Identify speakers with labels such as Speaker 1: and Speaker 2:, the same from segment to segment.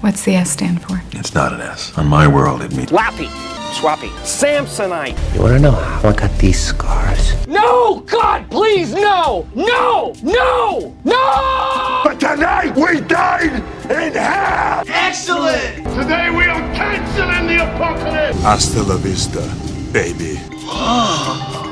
Speaker 1: What's the S stand for?
Speaker 2: It's not an S. On my world, it means
Speaker 3: Lappy, Swappy, Samsonite.
Speaker 4: You wanna know how I got these scars?
Speaker 3: No! God, please, no! No! No! No!
Speaker 2: But tonight we dine in hell! Excellent!
Speaker 5: Today we are canceling the apocalypse!
Speaker 2: Hasta la vista, baby.
Speaker 6: Oh.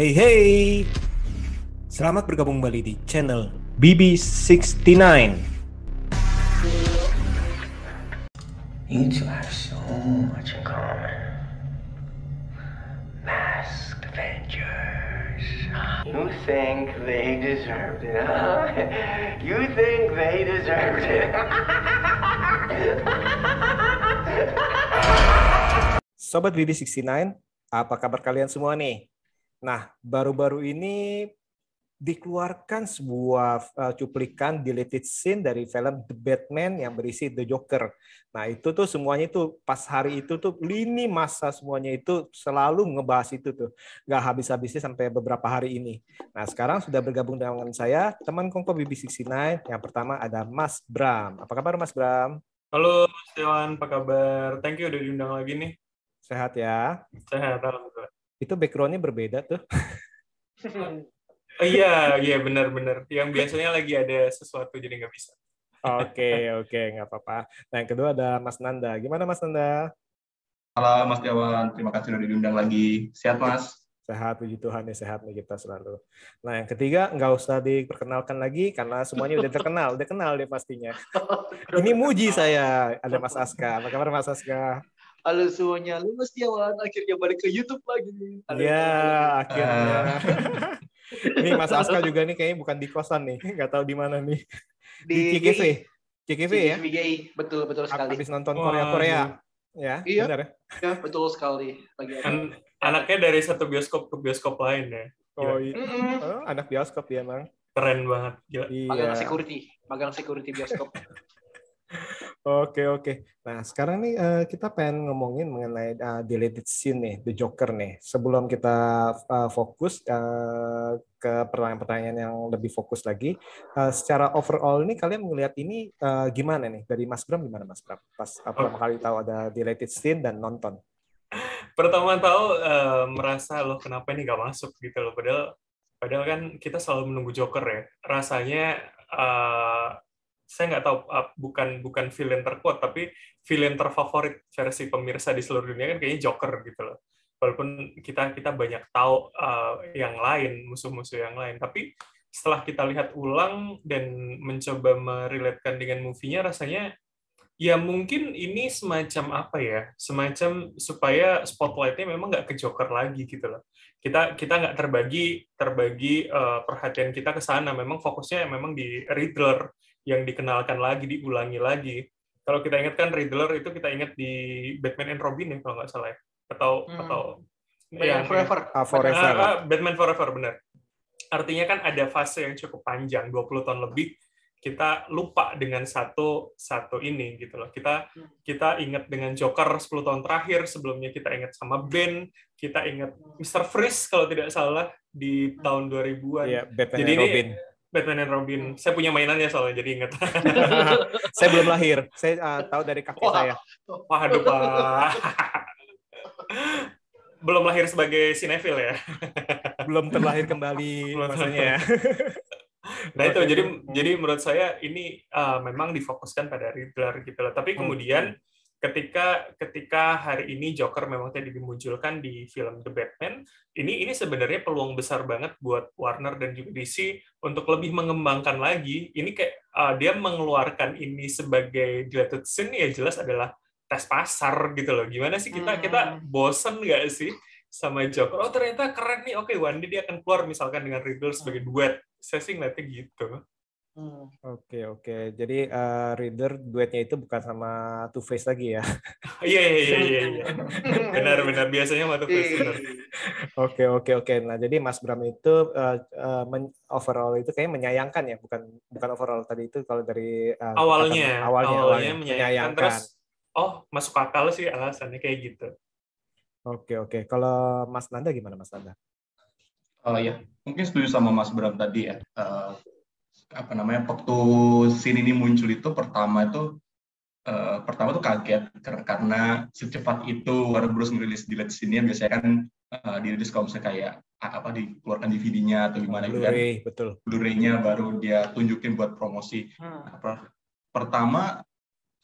Speaker 6: Hey, hey. Selamat bergabung kembali di channel BB69.
Speaker 4: You two have so much in common. Masked Avengers. You think they deserved it, huh? You think they deserved it.
Speaker 6: Sobat BB69, apa kabar kalian semua nih? Nah, baru-baru ini dikeluarkan sebuah uh, cuplikan deleted scene dari film The Batman yang berisi The Joker. Nah, itu tuh semuanya itu pas hari itu tuh lini masa semuanya itu selalu ngebahas itu tuh. Nggak habis-habisnya sampai beberapa hari ini. Nah, sekarang sudah bergabung dengan saya teman Kongko BB69. Yang pertama ada Mas Bram. Apa kabar Mas Bram?
Speaker 7: Halo Mas Dewan, apa kabar? Thank you udah diundang lagi nih.
Speaker 6: Sehat ya?
Speaker 7: Sehat, alhamdulillah.
Speaker 6: Itu background-nya berbeda tuh.
Speaker 7: Oh, iya, iya benar-benar. Yang biasanya lagi ada sesuatu jadi nggak bisa.
Speaker 6: Oke, oke, nggak apa-apa. Nah, yang kedua ada Mas Nanda. Gimana Mas Nanda?
Speaker 8: Halo Mas Dewan, terima kasih sudah diundang lagi. Sehat Mas?
Speaker 6: Sehat, puji Tuhan ya sehat nih kita selalu. Nah, yang ketiga nggak usah diperkenalkan lagi karena semuanya udah terkenal, udah kenal deh pastinya. Ini muji saya, ada Mas Aska. Apa kabar Mas Aska?
Speaker 9: Halo semuanya, lu Mas Tiawan akhirnya balik ke YouTube lagi. Halo,
Speaker 6: Iya,
Speaker 9: halo.
Speaker 6: akhirnya. Ini Mas Aska juga nih kayaknya bukan di kosan nih, nggak tahu di mana nih. Di, CGV. CGV ya?
Speaker 9: GI, betul betul sekali.
Speaker 6: Habis nonton
Speaker 7: Wah,
Speaker 6: Korea-Korea. Ya,
Speaker 9: Iya.
Speaker 6: benar ya?
Speaker 9: Ya, betul sekali. Lagi.
Speaker 7: An- anaknya dari satu bioskop ke bioskop lain ya.
Speaker 6: Oh, iya.
Speaker 9: Mm-mm.
Speaker 6: Oh, anak bioskop ya, Mang.
Speaker 7: Keren banget. Gila.
Speaker 9: Magang
Speaker 6: Iya.
Speaker 9: security, magang security bioskop.
Speaker 6: Oke oke. Nah sekarang nih eh, kita pengen ngomongin mengenai eh, deleted scene nih, The Joker nih. Sebelum kita eh, fokus eh, ke pertanyaan-pertanyaan yang lebih fokus lagi, eh, secara overall ini kalian melihat ini eh, gimana nih? Dari Mas Bram gimana Mas Bram? Pas eh, pertama kali tahu ada deleted scene dan nonton.
Speaker 7: Pertama tahu eh, merasa loh kenapa ini nggak masuk gitu loh. Padahal padahal kan kita selalu menunggu Joker ya. Rasanya eh, saya nggak tahu bukan bukan villain terkuat tapi villain terfavorit versi pemirsa di seluruh dunia kan kayaknya Joker gitu loh. Walaupun kita kita banyak tahu eh, yang lain musuh-musuh yang lain, tapi setelah kita lihat ulang dan mencoba merelatekan dengan movie-nya rasanya ya mungkin ini semacam apa ya semacam supaya spotlightnya memang nggak ke Joker lagi gitu loh. Kita kita nggak terbagi terbagi eh, perhatian kita ke sana. Memang fokusnya memang di Riddler yang dikenalkan lagi diulangi lagi kalau kita ingat kan Riddler itu kita ingat di Batman and Robin ya kalau nggak salah ya atau
Speaker 9: Hmm.
Speaker 7: atau
Speaker 9: Batman Forever.
Speaker 6: Ah, Forever.
Speaker 7: Ah, ah, Batman Forever benar. Artinya kan ada fase yang cukup panjang, 20 tahun lebih kita lupa dengan satu satu ini gitu loh. Kita kita ingat dengan Joker 10 tahun terakhir, sebelumnya kita ingat sama Ben, kita ingat Mr. Freeze kalau tidak salah di tahun 2000-an.
Speaker 6: Iya, Batman
Speaker 7: Jadi
Speaker 6: and
Speaker 7: ini-
Speaker 6: Robin.
Speaker 7: Batman and Robin. Saya punya mainannya soalnya jadi ingat.
Speaker 6: saya belum lahir. Saya eh, tahu dari kakek
Speaker 9: Wah.
Speaker 6: saya.
Speaker 7: Waduh, Pak. Belum lahir sebagai sinetfil ya.
Speaker 6: Belum terlahir kembali maksudnya. ya.
Speaker 7: Nah itu jadi jadi menurut saya ini uh, memang difokuskan pada Riddler gitu loh. Tapi kemudian ketika ketika hari ini Joker memang tadi dimunculkan di film The Batman, ini ini sebenarnya peluang besar banget buat Warner dan juga DC untuk lebih mengembangkan lagi. Ini kayak uh, dia mengeluarkan ini sebagai deleted scene ya jelas adalah tes pasar gitu loh. Gimana sih kita
Speaker 9: Hmm.
Speaker 7: kita bosen nggak sih sama Joker? Oh ternyata keren nih. Oke, one day dia akan keluar misalkan dengan Riddler sebagai duet. Saya sih ngeliatnya gitu.
Speaker 9: Hmm.
Speaker 6: Oke oke. Jadi uh, Reader duetnya itu bukan sama Two Face lagi ya?
Speaker 7: Iya iya iya iya. iya. Benar benar biasanya sama Two Face benar.
Speaker 6: Oke oke oke. Nah jadi Mas Bram itu uh, uh, men- overall itu kayaknya menyayangkan ya, bukan bukan overall tadi itu kalau dari uh,
Speaker 7: Awalnya,
Speaker 6: kata- awalnya
Speaker 7: awalnya menyayangkan terus oh masuk akal sih alasannya kayak gitu.
Speaker 6: Oke oke. Kalau Mas Nanda gimana Mas Nanda?
Speaker 8: Oh ya, mungkin setuju sama Mas Bram tadi ya. Eh, apa namanya waktu scene ini muncul itu pertama itu eh, pertama tuh kaget karena, karena secepat itu Warner Bros merilis delete scene-nya biasanya kan eh, dirilis kalau misalnya kayak apa dikeluarkan DVD-nya atau gimana gitu kan.
Speaker 6: Betul.
Speaker 8: Blu-ray-nya baru dia tunjukin buat promosi.
Speaker 9: Hmm.
Speaker 8: Nah, per- pertama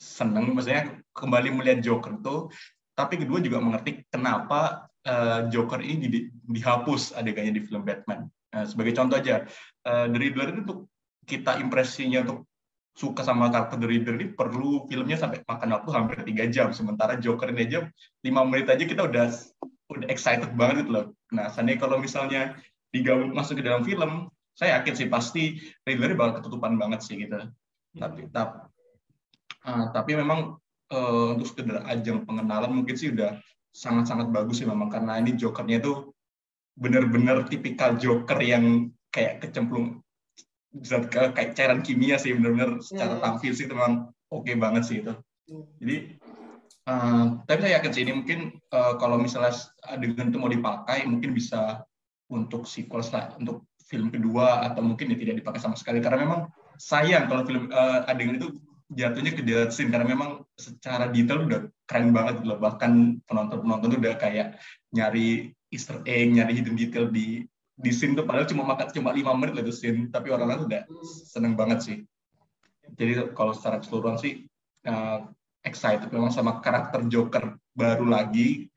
Speaker 8: seneng maksudnya kembali melihat Joker tuh tapi kedua juga mengerti kenapa eh, Joker ini di- dihapus adegannya di film Batman Nah, sebagai contoh aja eh, The Riddler itu kita impresinya untuk suka sama karakter The Riddler ini perlu filmnya sampai makan waktu hampir tiga jam. Sementara Joker ini aja lima menit aja kita udah udah excited banget gitu loh. Nah seandainya kalau misalnya digabung masuk ke dalam film saya yakin sih pasti Riddler bakal ketutupan banget sih gitu. Tapi tapi ah, tapi memang eh, untuk sekedar ajang pengenalan mungkin sih udah sangat-sangat bagus sih memang. Karena ini Jokernya itu benar-benar tipikal Joker yang kayak kecemplung zat ke kayak cairan kimia sih benar-benar secara
Speaker 9: Hmm.
Speaker 8: tampil sih memang oke banget sih itu
Speaker 9: Hmm.
Speaker 8: jadi eh, tapi saya yakin sih ini mungkin eh, kalau misalnya adegan itu mau dipakai mungkin bisa untuk sequel sel- untuk film kedua atau mungkin ya tidak dipakai sama sekali karena memang sayang kalau film eh, adegan itu jatuhnya ke death scene karena memang secara detail udah keren banget loh bahkan penonton penonton tuh udah kayak nyari Easter egg nyari hidden detail di di scene tuh padahal cuma makan cuma lima menit lah itu scene. Tapi orang-orang udah seneng banget sih. Jadi kalau secara keseluruhan sih uh, excited memang sama karakter Joker baru lagi.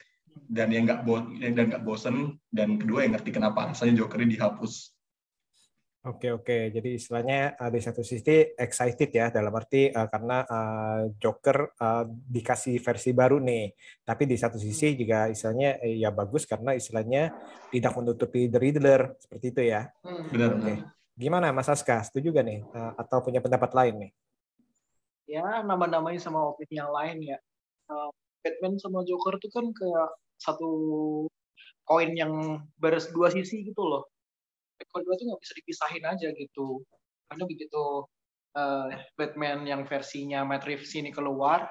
Speaker 8: Dan yang nggak bo dan nggak bosen. Dan kedua yang ngerti kenapa alasannya Joker ini dihapus
Speaker 6: Oke oke, jadi istilahnya uh, di satu sisi excited ya dalam arti uh, karena uh, Joker uh, dikasih versi baru nih, tapi di satu sisi juga istilahnya eh, ya bagus karena istilahnya tidak menutupi The Riddler seperti itu ya.
Speaker 9: Hmm.
Speaker 8: benar
Speaker 6: Oke,
Speaker 8: benar
Speaker 6: gimana Mas Aska? Setuju gak nih Uh, atau punya pendapat lain nih?
Speaker 9: ya nama-namanya sama opini yang lain ya. Uh, Batman sama Joker tuh kan kayak satu koin yang beres dua sisi gitu loh. Kedua tuh nggak bisa dipisahin aja gitu. Karena begitu uh, Batman yang versinya Matt Reeves ini keluar,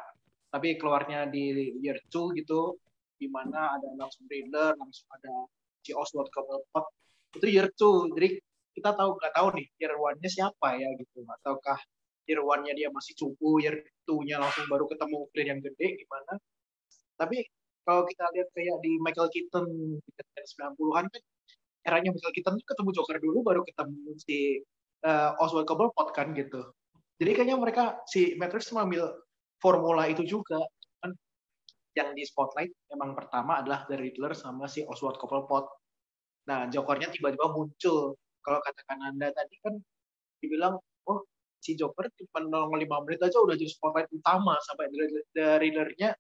Speaker 9: tapi keluarnya di year 2 gitu, di mana ada langsung Riddler, langsung ada si Oswald Cobblepot, itu year 2. Jadi kita tahu nggak tahu nih year 1-nya siapa ya gitu. Ataukah year one-nya dia masih cupu, year two-nya langsung baru ketemu clear yang gede gimana. Tapi kalau kita lihat kayak di Michael Keaton di 90-an kan eranya Michael Keaton ketemu Joker dulu baru ketemu si uh, Oswald Cobblepot kan gitu. Jadi kayaknya mereka si Matrix mengambil formula itu juga kan yang di spotlight memang pertama adalah The Riddler sama si Oswald Cobblepot. Nah, Jokernya tiba-tiba muncul. Kalau katakan Anda tadi kan dibilang, oh si Joker cuma nongol 5 menit aja udah jadi spotlight utama sampai The Riddler-nya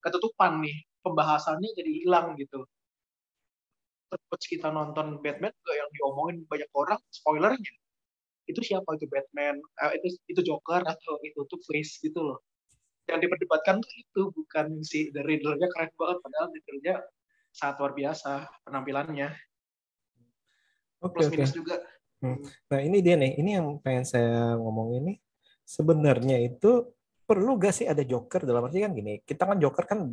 Speaker 9: ketutupan nih. Pembahasannya jadi hilang gitu. Terus kita nonton Batman juga yang diomongin banyak orang, spoilernya. Itu siapa itu Batman, eh, itu itu Joker atau itu Two Face gitu loh. Yang diperdebatkan tuh itu bukan si The Riddler-nya keren banget padahal Riddler-nya sangat luar biasa penampilannya.
Speaker 6: Oke
Speaker 9: Plus
Speaker 6: oke.
Speaker 9: minus juga.
Speaker 6: Nah ini dia nih, ini yang pengen saya ngomong ini. Sebenarnya itu perlu gak sih ada Joker dalam arti kan gini, kita kan Joker kan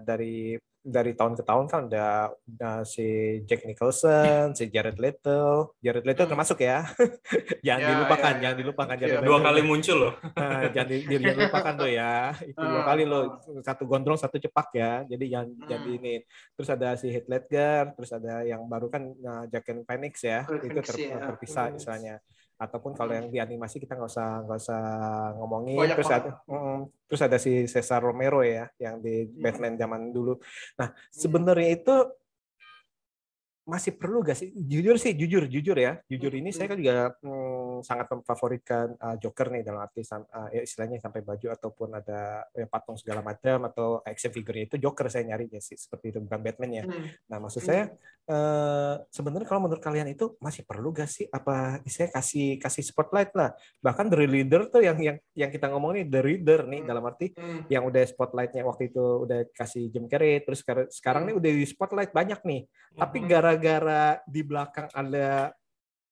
Speaker 6: dari dari tahun ke tahun kan udah, udah si Jack Nicholson, si Jared Leto, Jared Leto
Speaker 9: Hmm.
Speaker 6: termasuk ya, jangan
Speaker 9: Ya,
Speaker 6: dilupakan,
Speaker 9: ya, ya.
Speaker 6: jangan dilupakan
Speaker 9: Ya,
Speaker 6: Jared
Speaker 7: Dua
Speaker 6: Leto.
Speaker 7: kali muncul loh.
Speaker 6: Nah, jangan di, di- jangan lupakan tuh ya. Itu dua
Speaker 9: Ah,
Speaker 6: kali loh. Satu gondrong, satu cepak ya. Jadi jangan
Speaker 9: Hmm.
Speaker 6: jadi ini. Terus ada si Heath Ledger, terus ada yang baru kan nah, Joaquin Phoenix ya.
Speaker 9: Joaquin
Speaker 6: itu
Speaker 9: Phoenix,
Speaker 6: ter-
Speaker 9: ya.
Speaker 6: terpisah
Speaker 9: Hmm.
Speaker 6: istilahnya. Ataupun kalau yang di animasi kita nggak usah nggak usah ngomongin.
Speaker 9: Banyak
Speaker 6: terus
Speaker 9: banget.
Speaker 6: ada mm, terus ada si Cesar Romero ya yang di
Speaker 9: Hmm.
Speaker 6: Batman zaman dulu. Nah, sebenarnya itu masih perlu gak sih? Jujur sih, jujur, jujur ya. Jujur ini saya kan juga hmm, sangat memfavoritkan uh, Joker nih dalam arti uh, ya istilahnya sampai baju ataupun ada ya, patung segala macam atau action figure itu Joker saya nyarinya sih seperti itu bukan Batman ya. Hmm. Nah maksud hmm. saya uh, sebenarnya kalau menurut kalian itu masih perlu gak sih apa saya kasih kasih spotlight lah bahkan The Reader tuh yang yang yang kita ngomong nih The Reader nih hmm. dalam arti hmm. yang udah spotlightnya waktu itu udah kasih Jim Carrey terus sekarang sekarang hmm. nih udah di spotlight banyak nih hmm. tapi gara-gara di belakang ada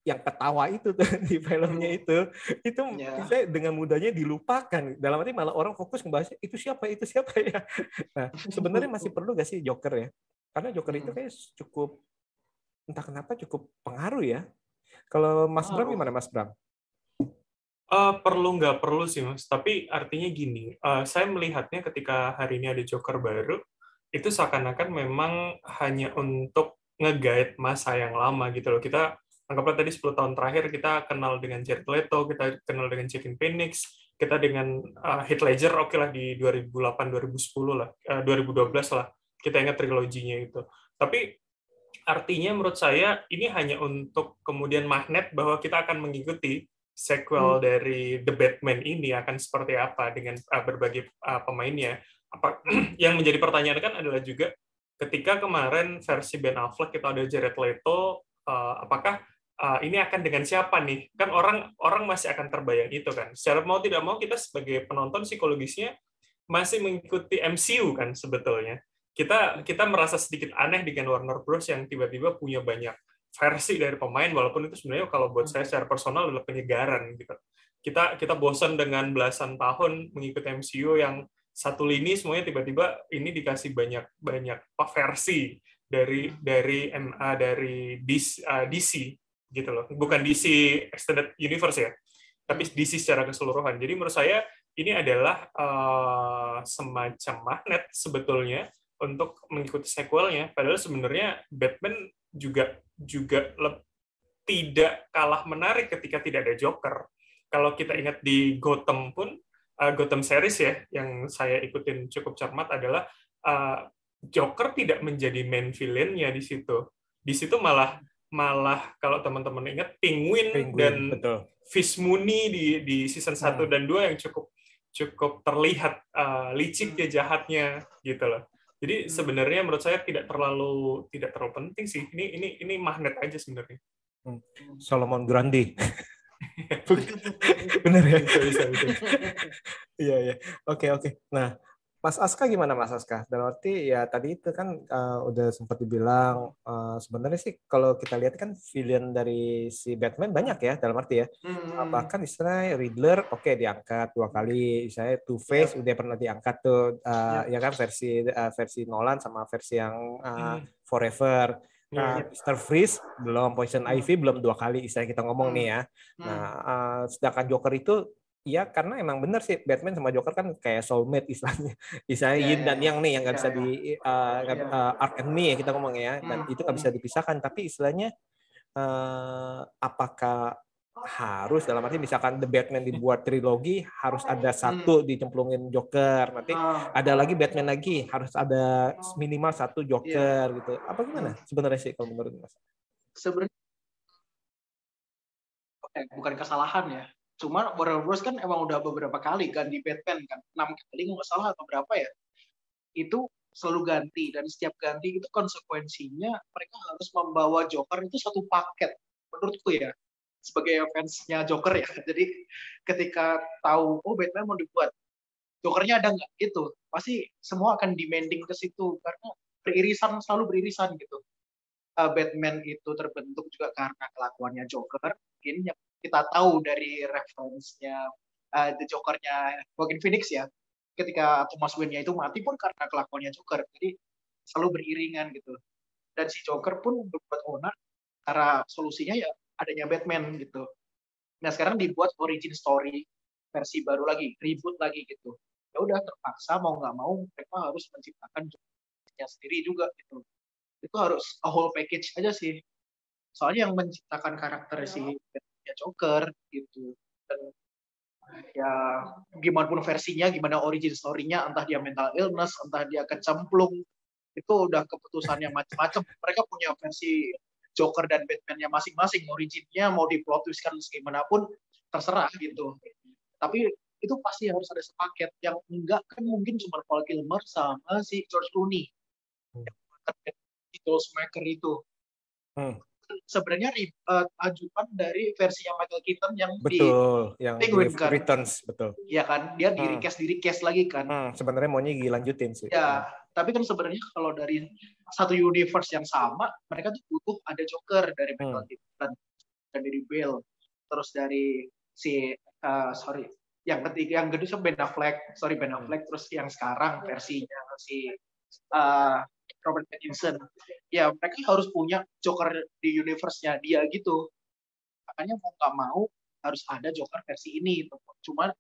Speaker 6: yang ketawa itu tuh di filmnya hmm. itu itu yeah. bisa dengan mudahnya dilupakan dalam arti malah orang fokus ngebahas itu siapa itu siapa ya nah sebenarnya masih perlu gak sih Joker ya karena Joker itu hmm. kayak cukup entah kenapa cukup pengaruh ya kalau Mas Bram gimana Mas Bram?
Speaker 7: Uh, perlu nggak perlu sih mas, tapi artinya gini, uh, saya melihatnya ketika hari ini ada Joker baru, itu seakan-akan memang hanya untuk nge-guide masa yang lama gitu loh. Kita anggaplah tadi 10 tahun terakhir kita kenal dengan Jared Leto, kita kenal dengan Joaquin Phoenix, kita dengan uh, Heath Ledger oke okay lah di 2008 2010 lah, uh, 2012 lah. Kita ingat triloginya itu. Tapi artinya menurut saya ini hanya untuk kemudian magnet bahwa kita akan mengikuti sequel hmm. dari The Batman ini akan seperti apa dengan uh, berbagai uh, pemainnya. Apa yang menjadi pertanyaan kan adalah juga ketika kemarin versi Ben Affleck kita ada Jared Leto, uh, apakah uh, ini akan dengan siapa nih? Kan orang orang masih akan terbayang itu kan. Secara mau tidak mau kita sebagai penonton psikologisnya masih mengikuti MCU kan sebetulnya. Kita kita merasa sedikit aneh dengan Warner Bros yang tiba-tiba punya banyak versi dari pemain walaupun itu sebenarnya kalau buat saya secara personal adalah penyegaran gitu. Kita kita bosan dengan belasan tahun mengikuti MCU yang satu lini semuanya tiba-tiba ini dikasih banyak banyak versi dari dari MA dari DC, uh, DC gitu loh. Bukan DC Extended Universe ya, tapi hmm. DC secara keseluruhan. Jadi menurut saya ini adalah uh, semacam magnet sebetulnya untuk mengikuti sequelnya. Padahal sebenarnya Batman juga juga tidak kalah menarik ketika tidak ada Joker. Kalau kita ingat di Gotham pun, uh, Gotham series ya, yang saya ikutin cukup cermat adalah uh, Joker tidak menjadi main villain-nya di situ. Di situ malah malah kalau teman-teman ingat Penguin, Penguin dan betul. Fish Mooney di di season 1 hmm. dan 2 yang cukup cukup terlihat uh, licik ya jahatnya gitu loh. Jadi hmm. sebenarnya menurut saya tidak terlalu tidak terlalu penting sih. Ini ini ini magnet aja sebenarnya.
Speaker 6: Hmm. Solomon Grandi. Bener ya? Iya, iya. Oke, oke. Nah, Mas Aska gimana Mas Aska? Dalam arti ya tadi itu kan uh, udah sempat dibilang uh, sebenarnya sih kalau kita lihat kan villain dari si Batman banyak ya dalam arti ya. Hmm. Bahkan istilahnya Riddler oke okay, diangkat dua kali, saya Two Face yeah. udah pernah diangkat tuh uh, yeah. ya kan versi uh, versi Nolan sama versi yang uh, hmm. Forever. Nah, yeah. Mr. Freeze belum, Poison Ivy belum dua kali istilah kita ngomong hmm. nih ya. Nah, uh, sedangkan Joker itu Iya, karena emang benar sih Batman sama Joker kan kayak soulmate istilahnya. Istilahnya yeah, Yin yeah, dan Yang nih yang nggak yeah, bisa di uh, yeah. uh, arc enemy ya kita ngomong ya. Dan mm, itu nggak bisa dipisahkan. Tapi istilahnya uh, apakah harus dalam arti misalkan The Batman dibuat trilogi harus ada satu mm. dicemplungin Joker nanti ah. ada lagi Batman lagi harus ada minimal satu Joker yeah. gitu apa gimana sebenarnya sih kalau menurut Mas?
Speaker 9: Sebenarnya bukan kesalahan ya Cuma Warner Bros kan emang udah beberapa kali ganti Batman kan, enam kali nggak salah atau berapa ya. Itu selalu ganti dan setiap ganti itu konsekuensinya mereka harus membawa Joker itu satu paket menurutku ya sebagai fansnya Joker ya. Jadi ketika tahu oh Batman mau dibuat Jokernya ada nggak gitu, pasti semua akan demanding ke situ karena beririsan selalu beririsan gitu. Uh, Batman itu terbentuk juga karena kelakuannya Joker, mungkin yang kita tahu dari referensinya uh, The Joker-nya Joaquin Phoenix ya ketika Thomas Wayne-nya itu mati pun karena kelakuannya Joker jadi selalu beriringan gitu. Dan si Joker pun berbuat onak cara solusinya ya adanya Batman gitu. Nah sekarang dibuat origin story versi baru lagi reboot lagi gitu. Ya udah terpaksa mau nggak mau mereka harus menciptakan Jokernya sendiri juga gitu. Itu harus a whole package aja sih. Soalnya yang menciptakan karakter si ya Joker gitu dan ya gimana pun versinya gimana origin story-nya entah dia mental illness entah dia kecemplung itu udah keputusannya macam-macam mereka punya versi Joker dan Batman-nya masing-masing, originnya mau diplot twistkan bagaimanapun terserah gitu. Tapi itu pasti harus ada sepaket. Yang enggak kan mungkin cuma Paul Kilmer sama si George Clooney.
Speaker 6: Hmm.
Speaker 9: Maker itu.
Speaker 6: Hmm.
Speaker 9: Sebenarnya uh, ajukan dari versi yang Michael Keaton yang
Speaker 6: betul,
Speaker 9: di
Speaker 6: yang
Speaker 9: Penguin kan.
Speaker 6: Returns, betul.
Speaker 9: Iya kan, dia di
Speaker 6: Hmm.
Speaker 9: recast di recast lagi kan.
Speaker 6: Hmm, sebenarnya maunya dilanjutin sih.
Speaker 9: Ya, tapi kan sebenarnya kalau dari satu universe yang sama, mereka tuh butuh ada Joker dari Michael
Speaker 6: Hmm.
Speaker 9: Keaton dan dari Bale, terus dari si uh, sorry, yang ketiga yang kedua Ben Affleck, sorry Ben
Speaker 6: Hmm.
Speaker 9: Affleck, terus yang sekarang versinya si uh, Robert Pattinson. Ya mereka harus punya Joker di universe-nya dia gitu. Makanya mau nggak mau harus ada Joker versi ini. Gitu. Cuman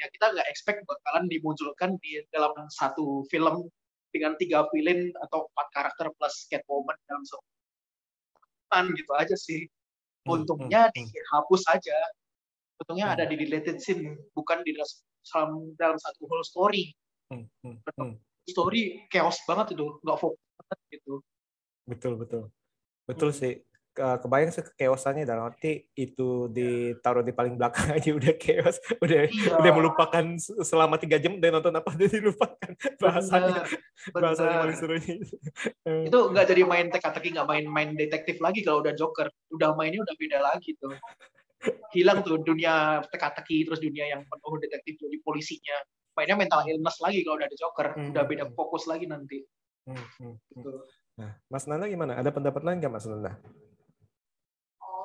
Speaker 9: ya kita nggak expect bakalan dimunculkan di dalam satu film dengan tiga villain atau empat karakter plus Catwoman dalam satu gitu aja sih.
Speaker 6: Hmm,
Speaker 9: Untungnya
Speaker 6: hmm, hmm.
Speaker 9: dihapus aja. Untungnya
Speaker 6: Hmm.
Speaker 9: ada di deleted scene, bukan di dalam dalam satu whole story.
Speaker 6: Hmm, hmm, hmm.
Speaker 9: Story chaos banget itu, nggak fokus banget gitu.
Speaker 6: Betul, betul. Betul
Speaker 9: Hmm.
Speaker 6: sih. Ke- Kebayang sih kekeosannya dalam arti itu ditaruh di paling belakang aja udah chaos, udah
Speaker 9: Iya.
Speaker 6: udah melupakan se- selama tiga jam udah nonton apa udah dilupakan bahasanya
Speaker 9: Bener,
Speaker 6: bahasanya
Speaker 9: bener.
Speaker 6: paling. Eh,
Speaker 9: itu nggak jadi main teka-teki nggak main main detektif lagi kalau udah Joker udah mainnya udah beda lagi tuh hilang tuh dunia teka-teki terus dunia yang penuh detektif jadi polisinya mainnya mental illness lagi kalau udah ada Joker
Speaker 6: Hmm.
Speaker 9: udah beda fokus lagi nanti
Speaker 6: hmm, hmm, hmm.
Speaker 9: gitu.
Speaker 6: Nah, Mas Nanda gimana? Ada pendapat lain nggak Mas Nanda?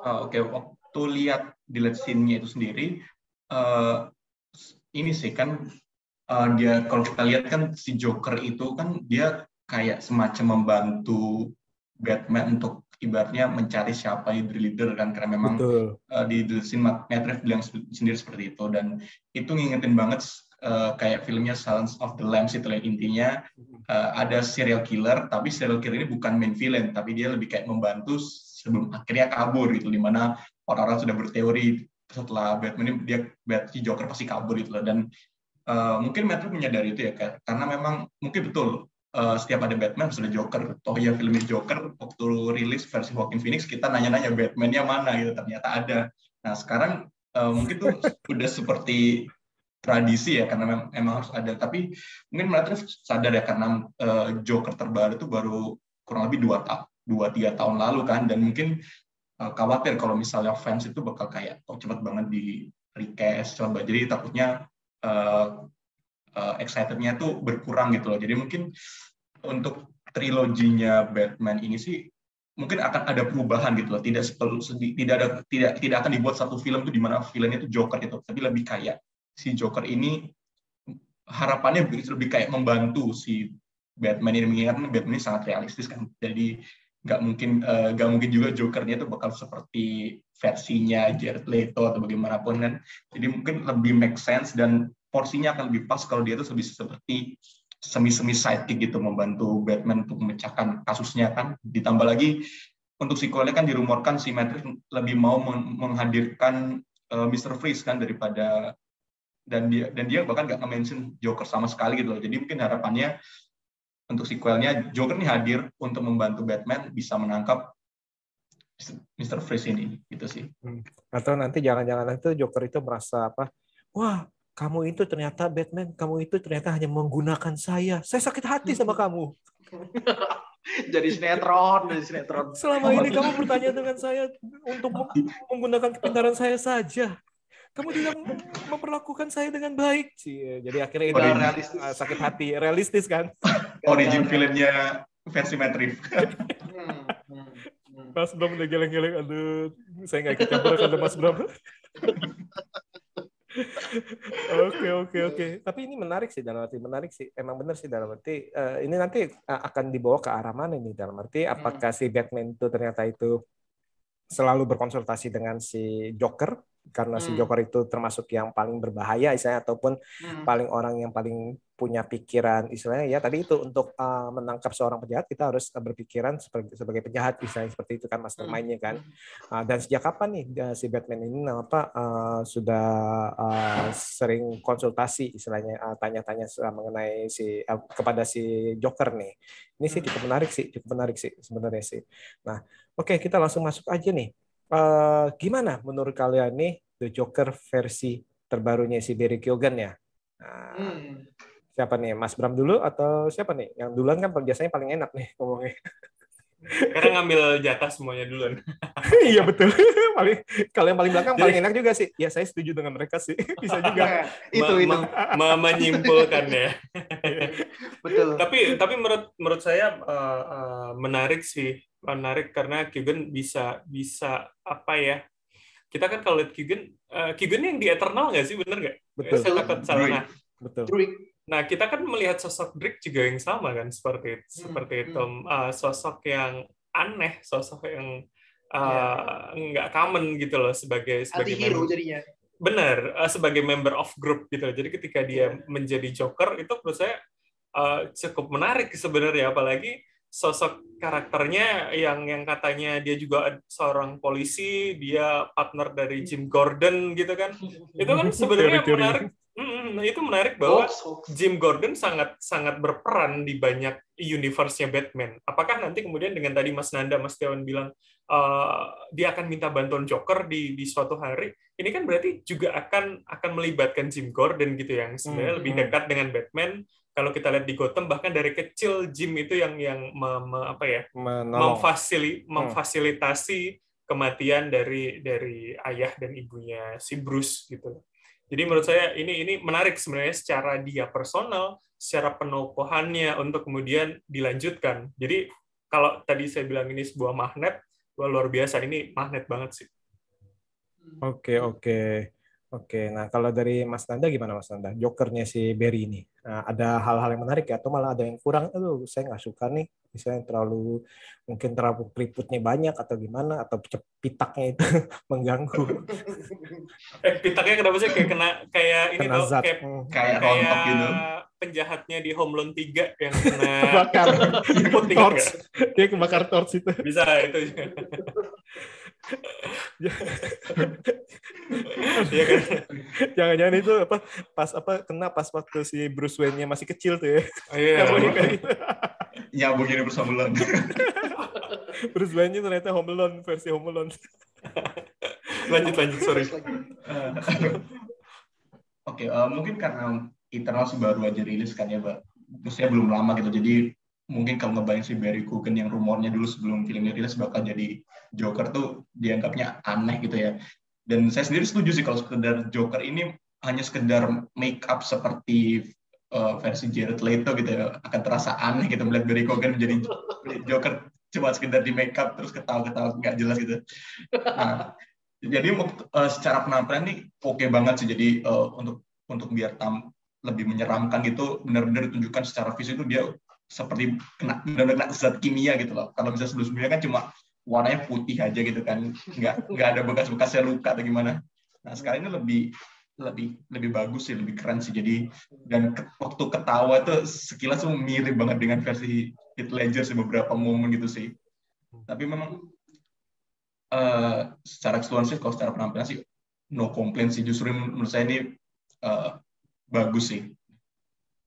Speaker 8: Oh, Oke, waktu lihat delete scene-nya itu sendiri, eh, ini sih kan eh, dia kalau kita lihat kan si Joker itu kan dia kayak semacam membantu Batman untuk ibaratnya mencari siapa leader leader kan karena memang
Speaker 6: Betul.
Speaker 8: eh, di delete scene Matt Matt Reeves bilang se- sendiri seperti itu dan itu ngingetin banget eh, kayak filmnya Silence of the Lambs itu lah intinya. Eh, ada serial killer tapi serial killer ini bukan main villain tapi dia lebih kayak membantu sebelum akhirnya kabur gitu di mana orang-orang sudah berteori setelah Batman ini dia Bat si Joker pasti kabur gitu loh dan eh, mungkin Reeves menyadari itu ya karena memang mungkin betul eh, setiap ada Batman sudah Joker. Toh ya filmnya Joker waktu rilis versi Joaquin Phoenix kita nanya-nanya Batman-nya mana gitu ternyata ada. Nah sekarang eh, mungkin tuh udah seperti tradisi ya karena memang, emang harus ada. Tapi mungkin Reeves sadar ya karena eh, Joker terbaru itu baru kurang lebih dua tahun dua tiga tahun lalu kan. Dan mungkin uh, khawatir kalau misalnya fans itu bakal kayak oh cepet banget di recast coba jadi takutnya uh, uh, excitednya tuh berkurang gitu loh. Jadi mungkin untuk triloginya Batman ini sih mungkin akan ada perubahan gitu loh. Tidak tidak ada tidak tidak akan dibuat satu film tuh di mana filmnya itu Joker gitu. Tapi lebih kayak si Joker ini harapannya lebih kayak membantu si Batman ini mengingat Batman ini sangat realistis kan jadi nggak mungkin eh, nggak mungkin juga Jokernya itu bakal seperti versinya Jared Leto atau bagaimanapun kan jadi mungkin lebih make sense dan porsinya akan lebih pas kalau dia itu lebih seperti semi-semi sidekick gitu membantu Batman untuk memecahkan kasusnya kan ditambah lagi untuk sequelnya kan dirumorkan si Reeves lebih mau meng- menghadirkan eh, Mr. Freeze kan daripada dan dia dan dia bahkan nggak nge-mention Joker sama sekali gitu loh jadi mungkin harapannya untuk sequelnya Joker ini hadir untuk membantu Batman bisa menangkap Mr. Freeze ini gitu sih.
Speaker 6: Atau nanti jangan-jangan itu Joker itu merasa apa? Wah, kamu itu ternyata Batman, kamu itu ternyata hanya menggunakan saya. Saya sakit hati sama kamu.
Speaker 9: jadi sinetron jadi sinetron
Speaker 6: Selama ini kamu bertanya dengan saya untuk menggunakan kepintaran saya saja. Kamu tidak mem- memperlakukan saya dengan baik. Cie, Jadi akhirnya itu
Speaker 9: realistis.
Speaker 6: uh, sakit hati, realistis kan?
Speaker 8: Origin villainnya versi Reeves.
Speaker 9: Hmm, hmm, hmm.
Speaker 6: Mas Bram udah geleng-geleng, aduh, saya nggak ikut campur kata Mas Bram. Oke oke oke. Tapi ini menarik sih dalam arti menarik sih. Emang benar sih dalam arti eh, ini nanti eh, akan dibawa ke arah mana nih dalam arti apakah si Batman itu ternyata itu selalu berkonsultasi dengan si Joker karena si
Speaker 9: Hmm.
Speaker 6: Joker itu termasuk yang paling berbahaya istilahnya ataupun
Speaker 9: Hmm.
Speaker 6: paling orang yang paling punya pikiran istilahnya ya tadi itu untuk uh, menangkap seorang penjahat kita harus berpikiran sebagai sebagai penjahat istilahnya seperti itu kan mastermindnya kan. uh, dan sejak kapan nih uh, si Batman ini apa uh, sudah uh, sering konsultasi istilahnya uh, tanya-tanya uh, mengenai si uh, kepada si Joker nih? Ini sih cukup menarik sih cukup menarik sih sebenarnya sih. Nah oke okay, kita langsung masuk aja nih. Uh, gimana menurut kalian nih The Joker versi terbarunya si Barry Keoghan ya? Nah, hmm siapa nih? Mas Bram dulu atau siapa nih? Yang duluan kan biasanya paling enak nih ngomongnya.
Speaker 7: Karena ngambil jatah semuanya duluan.
Speaker 6: Iya betul. Paling kalau yang paling belakang paling enak juga sih. Ya saya setuju dengan mereka sih. Bisa juga.
Speaker 9: Itu
Speaker 7: ma
Speaker 9: itu.
Speaker 7: ma menyimpulkan ya.
Speaker 9: Betul.
Speaker 7: Tapi tapi menurut menurut saya uh, uh, menarik sih. Menarik karena Keegan bisa bisa apa ya? Kita kan kalau lihat Keegan uh, Keegan yang di Eternal nggak sih? Bener nggak?
Speaker 6: Betul.
Speaker 7: Saya takut salah
Speaker 6: betul
Speaker 7: Nah, kita kan melihat sosok Drake juga yang sama kan, seperti
Speaker 9: Hmm,
Speaker 7: seperti itu, uh, sosok yang aneh, sosok yang uh, nggak common gitu loh sebagai sebagai
Speaker 9: anti-hero
Speaker 7: mem-
Speaker 9: jadinya.
Speaker 7: Benar uh, sebagai member of group gitu. Jadi ketika dia menjadi Joker itu menurut saya uh, cukup menarik sebenarnya, apalagi sosok karakternya yang yang katanya dia juga seorang polisi, dia partner dari Jim Gordon gitu kan. Itu kan sebenarnya
Speaker 6: Teori-teori.
Speaker 7: Menarik. Mm, itu menarik bahwa
Speaker 9: Hoax, hoax.
Speaker 7: Jim Gordon sangat sangat berperan di banyak universe-nya Batman. Apakah nanti kemudian dengan tadi Mas Nanda, Mas Tiawan bilang uh, dia akan minta bantuan Joker di di suatu hari, ini kan berarti juga akan akan melibatkan Jim Gordon gitu yang sebenarnya
Speaker 6: Hmm,
Speaker 7: lebih
Speaker 6: hmm.
Speaker 7: dekat dengan Batman. Kalau kita lihat di Gotham bahkan dari kecil Jim itu yang yang me- me- apa ya
Speaker 6: menolong
Speaker 7: memfasili,
Speaker 6: Hmm.
Speaker 7: memfasilitasi kematian dari dari ayah dan ibunya si Bruce gitu. Jadi menurut saya ini ini menarik sebenarnya secara dia personal, secara penokohannya untuk kemudian dilanjutkan. Jadi kalau tadi saya bilang ini sebuah magnet, luar biasa ini magnet banget sih.
Speaker 6: Oke, oke. Oke, nah kalau dari Mas Nanda gimana Mas Nanda? Jokernya si Barry ini. Nah, ada hal-hal yang menarik ya? Atau malah ada yang kurang? Aduh, saya nggak suka nih. Misalnya terlalu, mungkin terlalu keriputnya banyak atau gimana? Atau pitaknya itu mengganggu.
Speaker 7: Eh pitaknya kenapa sih kayak kena kayak ini
Speaker 6: Kena
Speaker 7: tau
Speaker 6: zat.
Speaker 7: kayak
Speaker 6: Hmm.
Speaker 8: kayak
Speaker 7: kayak
Speaker 8: gitu.
Speaker 7: penjahatnya di Home Alone 3 yang kena
Speaker 6: Bakar.
Speaker 7: putih
Speaker 6: torch. Dia kebakar torch itu.
Speaker 7: Bisa itu. Iya kan?
Speaker 6: Jangan-jangan itu apa pas apa kena pas waktu si Bruce Wayne-nya masih kecil tuh ya.
Speaker 7: Oh, Iya.
Speaker 8: Ya begini bersama bulan.
Speaker 6: Bruce Wayne-nya ternyata Home Alone versi Home Alone.
Speaker 7: Lanjut lanjut sorry.
Speaker 8: Oke, eh, mungkin karena Eternals baru aja rilis kan ya, Mbak. Maksudnya belum lama gitu. Jadi mungkin kalau ngebayang si Barry Keoghan yang rumornya dulu sebelum filmnya rilis bakal jadi Joker tuh dianggapnya aneh gitu ya. Dan saya sendiri setuju sih kalau sekedar Joker ini hanya sekedar make up seperti eh, versi Jared Leto gitu ya. Akan terasa aneh gitu melihat Barry Keoghan menjadi Joker cuma sekedar di make up terus ketawa-ketawa nggak jelas gitu. Nah, jadi eh, secara penampilan nih oke banget sih. Jadi eh, untuk untuk biar tam lebih menyeramkan gitu benar-benar ditunjukkan secara fisik itu dia seperti kena benar-benar kena zat kimia gitu loh. Kalau misalnya sebelum-sebelumnya kan cuma warnanya putih aja gitu kan, nggak nggak ada bekas-bekasnya luka atau gimana. Nah sekarang ini lebih lebih lebih bagus sih, lebih keren sih. Jadi dan ke- waktu ketawa tuh sekilas tuh mirip banget dengan versi Heath Ledger sih beberapa momen gitu sih. Tapi memang eh, secara keseluruhan sih kalau secara penampilan sih no complaint sih. Justru menurut saya ini eh, bagus sih.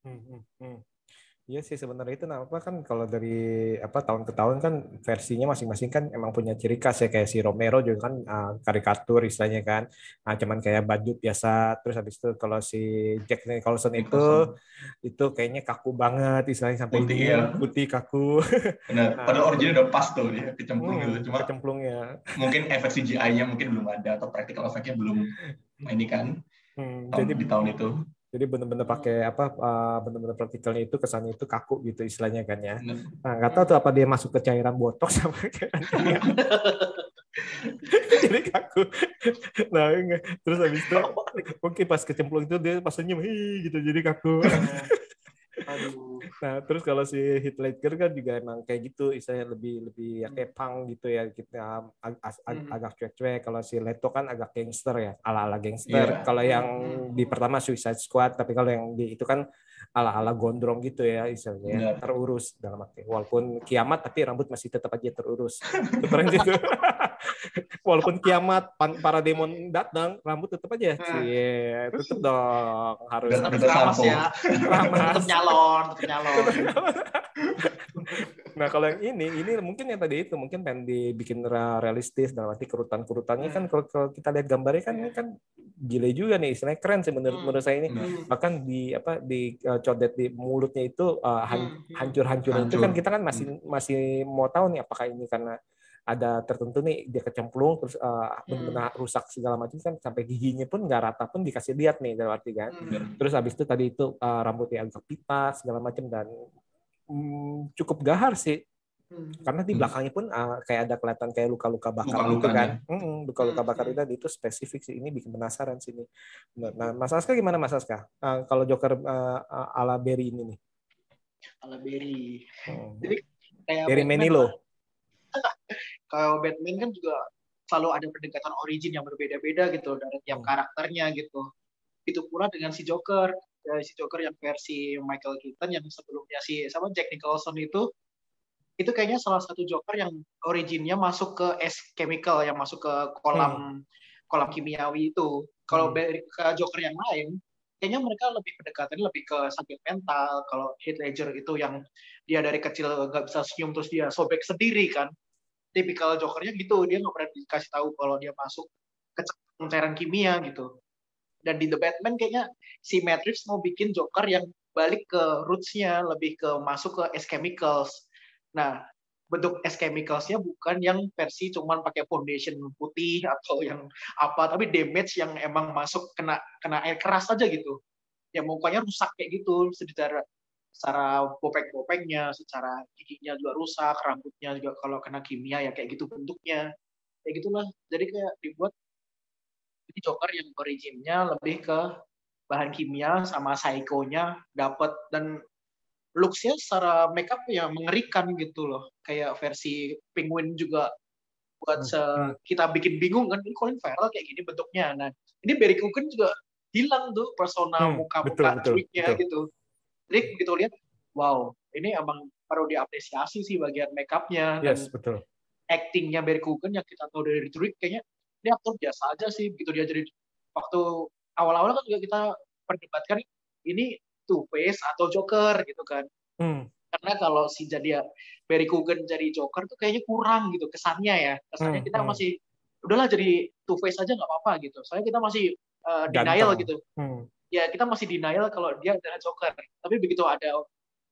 Speaker 6: Hmm, hmm. Iya sih sebenarnya itu kenapa kan kalau dari apa tahun ke tahun kan versinya masing-masing kan emang punya ciri khas ya kayak si Romero juga kan ah, karikatur istilahnya kan. Nah, cuman kayak badut biasa terus habis itu kalau si Jack Nicholson itu
Speaker 8: Nicholson.
Speaker 6: itu kayaknya kaku banget istilahnya sampai
Speaker 8: Putih, ya.
Speaker 6: putih kaku.
Speaker 8: Benar.
Speaker 6: Nah.
Speaker 8: Padahal originnya udah pas tuh dia kecemplung
Speaker 6: Hmm,
Speaker 8: gitu. Cuma
Speaker 6: kecemplungnya.
Speaker 8: mungkin efek CGI-nya mungkin belum ada atau practical effect-nya belum ini kan
Speaker 6: Hmm,
Speaker 8: tahun,
Speaker 6: jadi
Speaker 8: di tahun itu.
Speaker 6: Jadi benar-benar pakai apa benar-benar praktikalnya itu kesannya itu kaku gitu istilahnya kan ya. Nah, nggak tahu tuh apa dia masuk ke cairan botox sama cairan kimia. Jadi kaku. Nah, enggak. terus habis itu mungkin pas kecemplung itu dia pas senyum, "Hi," gitu jadi kaku.
Speaker 9: Aduh.
Speaker 6: Nah, terus kalau si Ledger kan juga emang kayak gitu, istilahnya lebih lebih ya kayak punk gitu ya, kita ag- ag-
Speaker 9: Hmm.
Speaker 6: agak cuek-cuek. Kalau si Leto kan agak gangster ya, ala-ala gangster.
Speaker 8: Iya.
Speaker 6: Kalau yang
Speaker 9: Hmm.
Speaker 6: di pertama Suicide Squad, tapi kalau yang di itu kan ala-ala gondrong gitu ya, istilahnya ya,
Speaker 8: Benar.
Speaker 6: terurus dalam arti. Walaupun kiamat tapi rambut masih tetap aja terurus. Itu keren gitu. Walaupun kiamat para demon datang, rambut tetap aja.
Speaker 9: Hmm.
Speaker 6: Iya, tetap dong harus.
Speaker 8: Udah
Speaker 9: ramas ya.
Speaker 6: Ramas.
Speaker 9: Tetap nyalon, tetap nyalon.
Speaker 6: Nah kalau yang ini, ini mungkin yang tadi itu mungkin pengen dibikin realistis dalam arti kerutan-kerutannya kan kalau, kalau kita lihat gambarnya kan ini kan gile juga nih, istilahnya keren sih menurut
Speaker 9: Hmm.
Speaker 6: menurut saya ini.
Speaker 8: Hmm.
Speaker 6: Bahkan di apa di uh, codet di mulutnya itu uh, han-
Speaker 9: Hmm.
Speaker 6: hancur-hancuran itu kan kita kan masih masih mau tahu nih apakah ini karena ada tertentu nih dia kecemplung terus uh, benar-benar rusak segala macam kan sampai giginya pun nggak rata pun dikasih lihat nih dalam arti kan.
Speaker 9: Hmm.
Speaker 6: Terus habis itu tadi itu uh, rambutnya agak pitas segala macam dan mm, cukup gahar sih
Speaker 9: Hmm.
Speaker 6: karena di
Speaker 8: Hmm.
Speaker 6: belakangnya pun uh, kayak ada kelihatan kayak luka-luka bakar gitu
Speaker 8: Luka-lukanya.
Speaker 6: kan. Mm-mm, luka-luka
Speaker 9: Hmm,
Speaker 6: bakar
Speaker 9: hmm.
Speaker 6: itu tadi itu spesifik sih ini bikin penasaran sih ini. Benar. Nah, Mas Aska gimana Mas Aska? Uh, kalau Joker uh, ala Barry ini nih.
Speaker 9: Ala Berry.
Speaker 6: Hmm.
Speaker 9: Jadi kayak
Speaker 6: Manilow.
Speaker 9: lah. Kalau Batman kan juga selalu ada pendekatan origin yang berbeda-beda gitu dari tiap
Speaker 6: Hmm.
Speaker 9: karakternya gitu. Itu pula dengan si Joker. Ya, si Joker yang versi Michael Keaton yang sebelumnya si sama Jack Nicholson itu itu kayaknya salah satu Joker yang originnya masuk ke S chemical yang masuk ke kolam kolam kimiawi itu. Kalau
Speaker 6: Hmm.
Speaker 9: ke Joker yang lain, kayaknya mereka lebih pendekatannya lebih ke sakit mental. Kalau Heath Ledger itu yang dia dari kecil nggak bisa senyum terus dia sobek sendiri kan. Tipikal Jokernya gitu, dia nggak pernah dikasih tahu kalau dia masuk ke cairan kimia gitu. Dan di The Batman kayaknya si Matt mau bikin Joker yang balik ke roots-nya, lebih ke masuk ke S chemicals. Nah, bentuk S chemicals-nya bukan yang versi cuman pakai foundation putih atau yang apa, tapi damage yang emang masuk kena kena air keras aja gitu. Yang mukanya rusak kayak gitu secara secara bopek-bopeknya, secara giginya juga rusak, rambutnya juga kalau kena kimia ya kayak gitu bentuknya. Kayak gitulah. Jadi kayak dibuat jadi Joker yang originnya lebih ke bahan kimia sama psycho-nya dapat dan looks-nya secara makeup ya mengerikan gitu loh. Kayak versi Penguin juga buat
Speaker 6: Hmm,
Speaker 9: se- kita bikin bingung kan ini Colin Farrell kayak gini bentuknya. Nah, ini Barry juga hilang tuh persona
Speaker 6: Hmm,
Speaker 9: muka-muka
Speaker 6: betul,
Speaker 9: tweaknya
Speaker 6: betul.
Speaker 9: gitu. Jadi begitu lihat, wow, ini emang perlu diapresiasi sih bagian makeupnya dan
Speaker 6: Yes, betul.
Speaker 9: actingnya Barry Keoghan yang kita tahu dari Druid kayaknya dia aktor biasa aja sih begitu dia jadi waktu awal-awal kan juga kita perdebatkan ini Two Face atau Joker gitu kan
Speaker 6: Hmm.
Speaker 9: karena kalau si jadi Barry Keoghan jadi Joker tuh kayaknya kurang gitu kesannya ya kesannya
Speaker 6: Hmm,
Speaker 9: kita
Speaker 6: hmm.
Speaker 9: masih udahlah jadi Two Face aja nggak apa-apa gitu soalnya kita masih uh, denial
Speaker 6: Ganteng.
Speaker 9: gitu
Speaker 6: Hmm.
Speaker 9: Ya kita masih denial kalau dia adalah Joker. Tapi begitu ada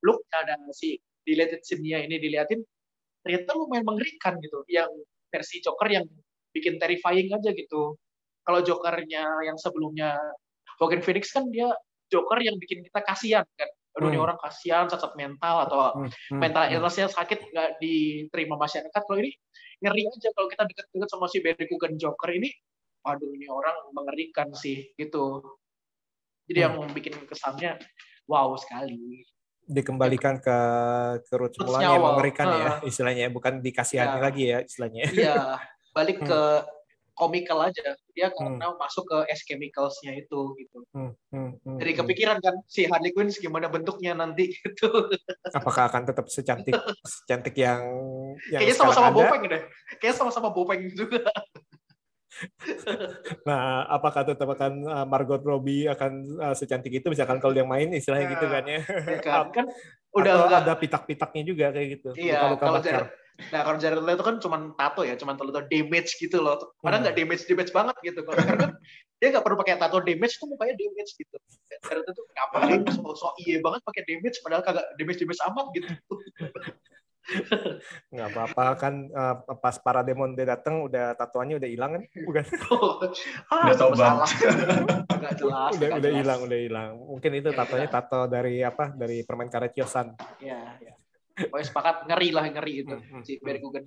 Speaker 9: look ada si deleted scene-nya ini diliatin, ternyata lumayan mengerikan gitu. Yang versi Joker yang bikin terrifying aja gitu. Kalau Jokernya yang sebelumnya Joaquin Phoenix kan dia Joker yang bikin kita kasihan kan. Aduh
Speaker 6: Hmm.
Speaker 9: orang kasihan, cacat mental atau
Speaker 6: Hmm. Hmm.
Speaker 9: mental
Speaker 6: Hmm.
Speaker 9: illness-nya sakit nggak diterima masyarakat. Kalau ini ngeri aja kalau kita deket-deket sama si Barry Keoghan Joker ini, waduh ini orang mengerikan sih gitu. Jadi yang bikin kesannya wow sekali.
Speaker 6: dikembalikan ke ke roots
Speaker 9: Roots
Speaker 6: mulanya yang mengerikan ya
Speaker 9: Ah.
Speaker 6: istilahnya bukan dikasihani
Speaker 9: Ya.
Speaker 6: lagi ya istilahnya
Speaker 9: Iya, balik
Speaker 6: Hmm.
Speaker 9: ke komikal aja. Dia karena masuk ke S chemicals-nya itu gitu.
Speaker 6: Hmm, hmm, hmm,
Speaker 9: Jadi
Speaker 6: hmm.
Speaker 9: kepikiran kan si Harley Quinn gimana bentuknya nanti gitu.
Speaker 6: apakah akan tetap secantik secantik yang yang
Speaker 9: Kayaknya sama-sama bopeng deh. Kayaknya sama-sama bopeng juga.
Speaker 6: Nah, apakah tetap akan uh, Margot Robbie akan uh, secantik itu misalkan kalau yang main istilahnya gitu kan ya?
Speaker 9: Ya kan, kan udah
Speaker 6: Atau
Speaker 9: enggak
Speaker 6: ada pitak-pitaknya juga kayak gitu.
Speaker 9: Iya,
Speaker 6: Luka-luka
Speaker 9: kalau
Speaker 6: bakar.
Speaker 9: Jared, nah kalau Jared Leto kan cuma tato ya, cuma tato damage gitu loh. Padahal
Speaker 6: Hmm.
Speaker 9: nggak damage damage banget gitu. Kalau Joker kan dia nggak perlu pakai tato damage tuh mukanya damage gitu. Jared Leto ngapain so, so iya banget pakai damage padahal kagak damage damage amat gitu.
Speaker 6: Nggak apa-apa kan uh, pas para demon dia datang udah tatoannya udah hilang kan? Bukan?
Speaker 9: ah,
Speaker 8: Udah tobat.
Speaker 9: salah. Nggak jelas.
Speaker 6: udah udah hilang, udah hilang. Mungkin itu
Speaker 9: Udah
Speaker 6: tatonya
Speaker 9: hilang.
Speaker 6: tato dari apa? Dari permen karet Yosan.
Speaker 9: Iya, iya. Pokoknya sepakat ngeri lah ngeri itu
Speaker 6: Hmm, hmm,
Speaker 9: si Barry Keoghan.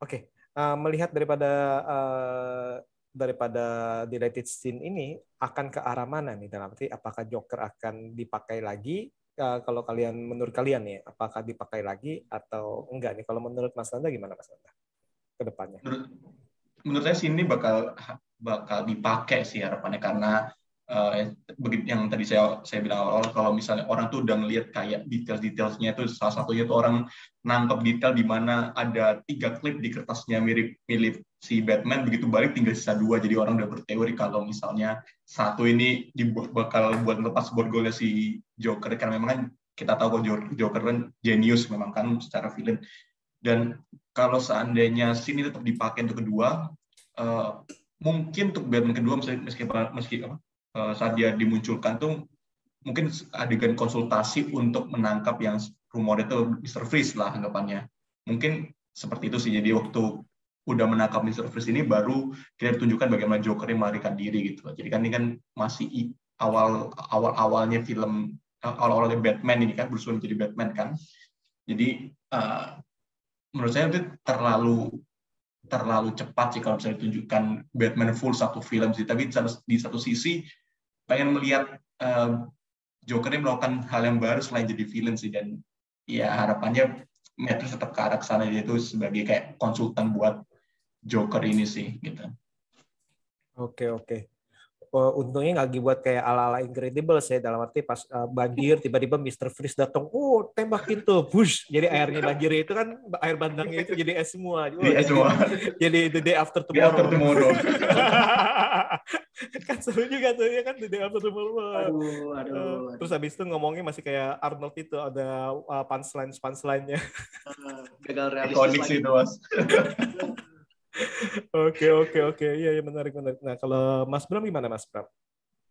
Speaker 6: Oke, uh, melihat daripada uh, daripada deleted scene ini akan ke arah mana nih dalam arti apakah Joker akan dipakai lagi uh, kalau kalian menurut kalian nih apakah dipakai lagi atau enggak nih? Kalau menurut Mas Nanda gimana Mas Nanda ke depannya?
Speaker 8: Menurut, menurut saya sih ini bakal bakal dipakai sih harapannya karena uh, yang tadi saya saya bilang awal kalau misalnya orang tuh udah ngelihat kayak detail-detailsnya itu salah satunya tuh orang nangkep detail di mana ada tiga klip di kertasnya mirip mirip si Batman begitu balik tinggal sisa dua jadi orang udah berteori kalau misalnya satu ini dibuat bakal buat lepas borgolnya si Joker karena memang kan kita tahu kalau Joker kan genius memang kan secara film dan kalau seandainya sini tetap dipakai untuk kedua uh, mungkin untuk Batman kedua meski meski, saat dia dimunculkan tuh mungkin adegan konsultasi untuk menangkap yang rumor itu Mr. Freeze lah anggapannya mungkin seperti itu sih jadi waktu udah menangkap Mr. Freeze ini baru kita tunjukkan bagaimana Joker yang melarikan diri gitu. Jadi kan ini kan masih awal awal awalnya film awal awalnya Batman ini kan Bruce Wayne jadi Batman kan. Jadi uh, menurut saya itu terlalu terlalu cepat sih kalau bisa ditunjukkan Batman full satu film sih. Tapi di satu sisi pengen melihat uh, Joker ini melakukan hal yang baru selain jadi villain sih dan ya harapannya Matrix tetap ke arah sana yaitu sebagai kayak konsultan buat Joker ini sih gitu.
Speaker 6: Oke oke. Uh, untungnya nggak dibuat kayak ala-ala Incredible saya dalam arti pas uh, banjir tiba-tiba Mr. Freeze datang, oh tembakin tuh, push. Jadi airnya banjir itu kan air bandangnya itu jadi es semua. Oh,
Speaker 8: jadi es semua.
Speaker 6: Jadi the day after tomorrow.
Speaker 8: Day after tomorrow.
Speaker 6: kan seru juga tuh ya kan the day after tomorrow.
Speaker 9: Aduh, aduh,
Speaker 6: uh, Terus habis itu ngomongnya masih kayak Arnold itu ada uh, punchline punchline-nya.
Speaker 9: Uh, gagal realistis.
Speaker 8: Ikonik sih itu mas.
Speaker 6: Oke oke oke iya ya, menarik menarik. Nah kalau Mas Bram gimana Mas Bram?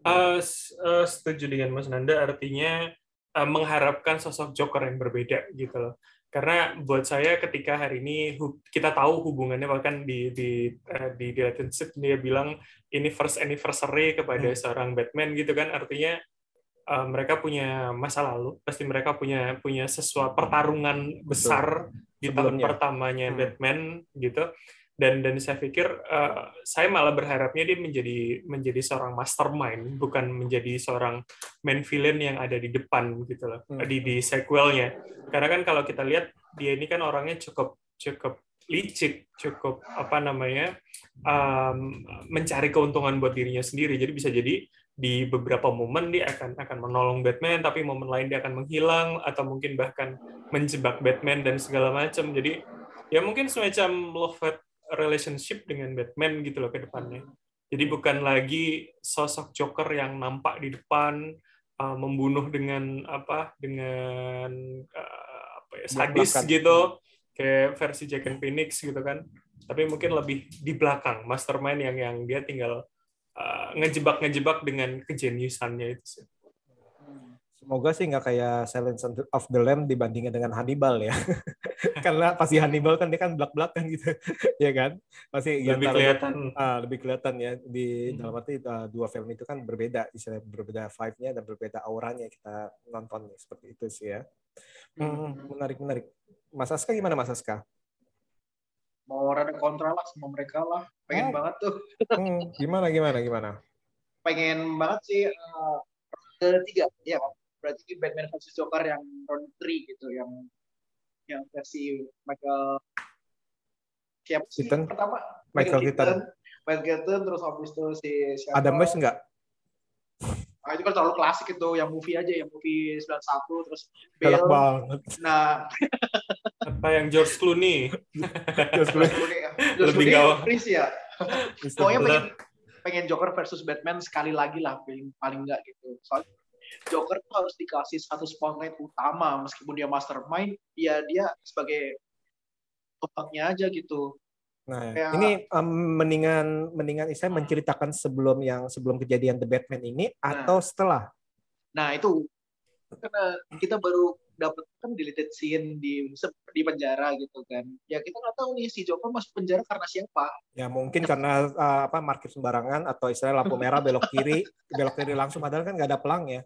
Speaker 7: Uh, uh, setuju dengan Mas Nanda artinya uh, mengharapkan sosok Joker yang berbeda gitu loh. Karena buat saya ketika hari ini kita tahu hubungannya bahkan di di uh, di, di relationship dia bilang ini first anniversary kepada hmm. seorang Batman gitu kan artinya uh, mereka punya masa lalu pasti mereka punya punya sesuatu pertarungan besar Betul. di tahun pertamanya hmm. Batman gitu dan dan saya pikir uh, saya malah berharapnya dia menjadi menjadi seorang mastermind bukan menjadi seorang main villain yang ada di depan gitu loh hmm. di di sequelnya. Karena kan kalau kita lihat dia ini kan orangnya cukup cukup licik cukup apa namanya um, mencari keuntungan buat dirinya sendiri. Jadi bisa jadi di beberapa momen dia akan akan menolong Batman tapi momen lain dia akan menghilang atau mungkin bahkan menjebak Batman dan segala macam. Jadi ya mungkin semacam love relationship dengan Batman gitu loh ke depannya. Jadi bukan lagi sosok Joker yang nampak di depan uh, membunuh dengan apa dengan uh, apa ya sadis Belakang. gitu kayak versi Jack and Phoenix gitu kan. Tapi mungkin lebih di belakang mastermind yang yang dia tinggal uh, ngejebak-ngejebak dengan kejeniusannya itu sih.
Speaker 6: Semoga sih nggak kayak Silence of the Lamb dibandingkan dengan Hannibal ya. Karena pasti Hannibal kan dia kan belak-belakan gitu, ya kan? Pasti
Speaker 7: lebih kelihatan.
Speaker 6: Ah, lebih kelihatan ya di hmm. dalam arti uh, dua film itu kan berbeda, istilah berbeda vibe-nya dan berbeda auranya kita nonton nih seperti itu sih ya. Hmm, menarik menarik. Mas Aska gimana Mas Aska?
Speaker 9: Mau rada kontra lah sama mereka lah, pengen oh. banget tuh.
Speaker 6: hmm, gimana gimana gimana?
Speaker 9: Pengen banget sih uh, ketiga, ya berarti Batman versus Joker yang round 3 gitu yang yang versi Michael siapa sih
Speaker 6: Keaton.
Speaker 9: pertama
Speaker 6: Michael, Michael Keaton.
Speaker 9: Michael Keaton terus habis itu si siapa
Speaker 6: Adam West enggak
Speaker 9: Nah, itu kan terlalu klasik itu yang movie aja yang movie 91 terus
Speaker 6: Bill. banget.
Speaker 9: Nah,
Speaker 7: apa yang George Clooney?
Speaker 6: George Clooney.
Speaker 9: George Clooney Lebih Chris ya. Pokoknya pengen pengen Joker versus Batman sekali lagi lah paling paling enggak gitu. Soalnya Joker tuh harus dikasih satu spotlight utama meskipun dia mastermind ya dia sebagai otaknya aja gitu
Speaker 6: Nah, ya. ini um, mendingan mendingan saya menceritakan sebelum yang sebelum kejadian The Batman ini nah, atau setelah.
Speaker 9: Nah, itu karena kita baru dapat kan deleted scene di di penjara gitu kan. Ya kita nggak tahu nih si Joker masuk penjara karena siapa.
Speaker 6: Ya mungkin karena uh, apa market sembarangan atau istilah lampu merah belok kiri, belok kiri langsung padahal kan nggak ada pelang ya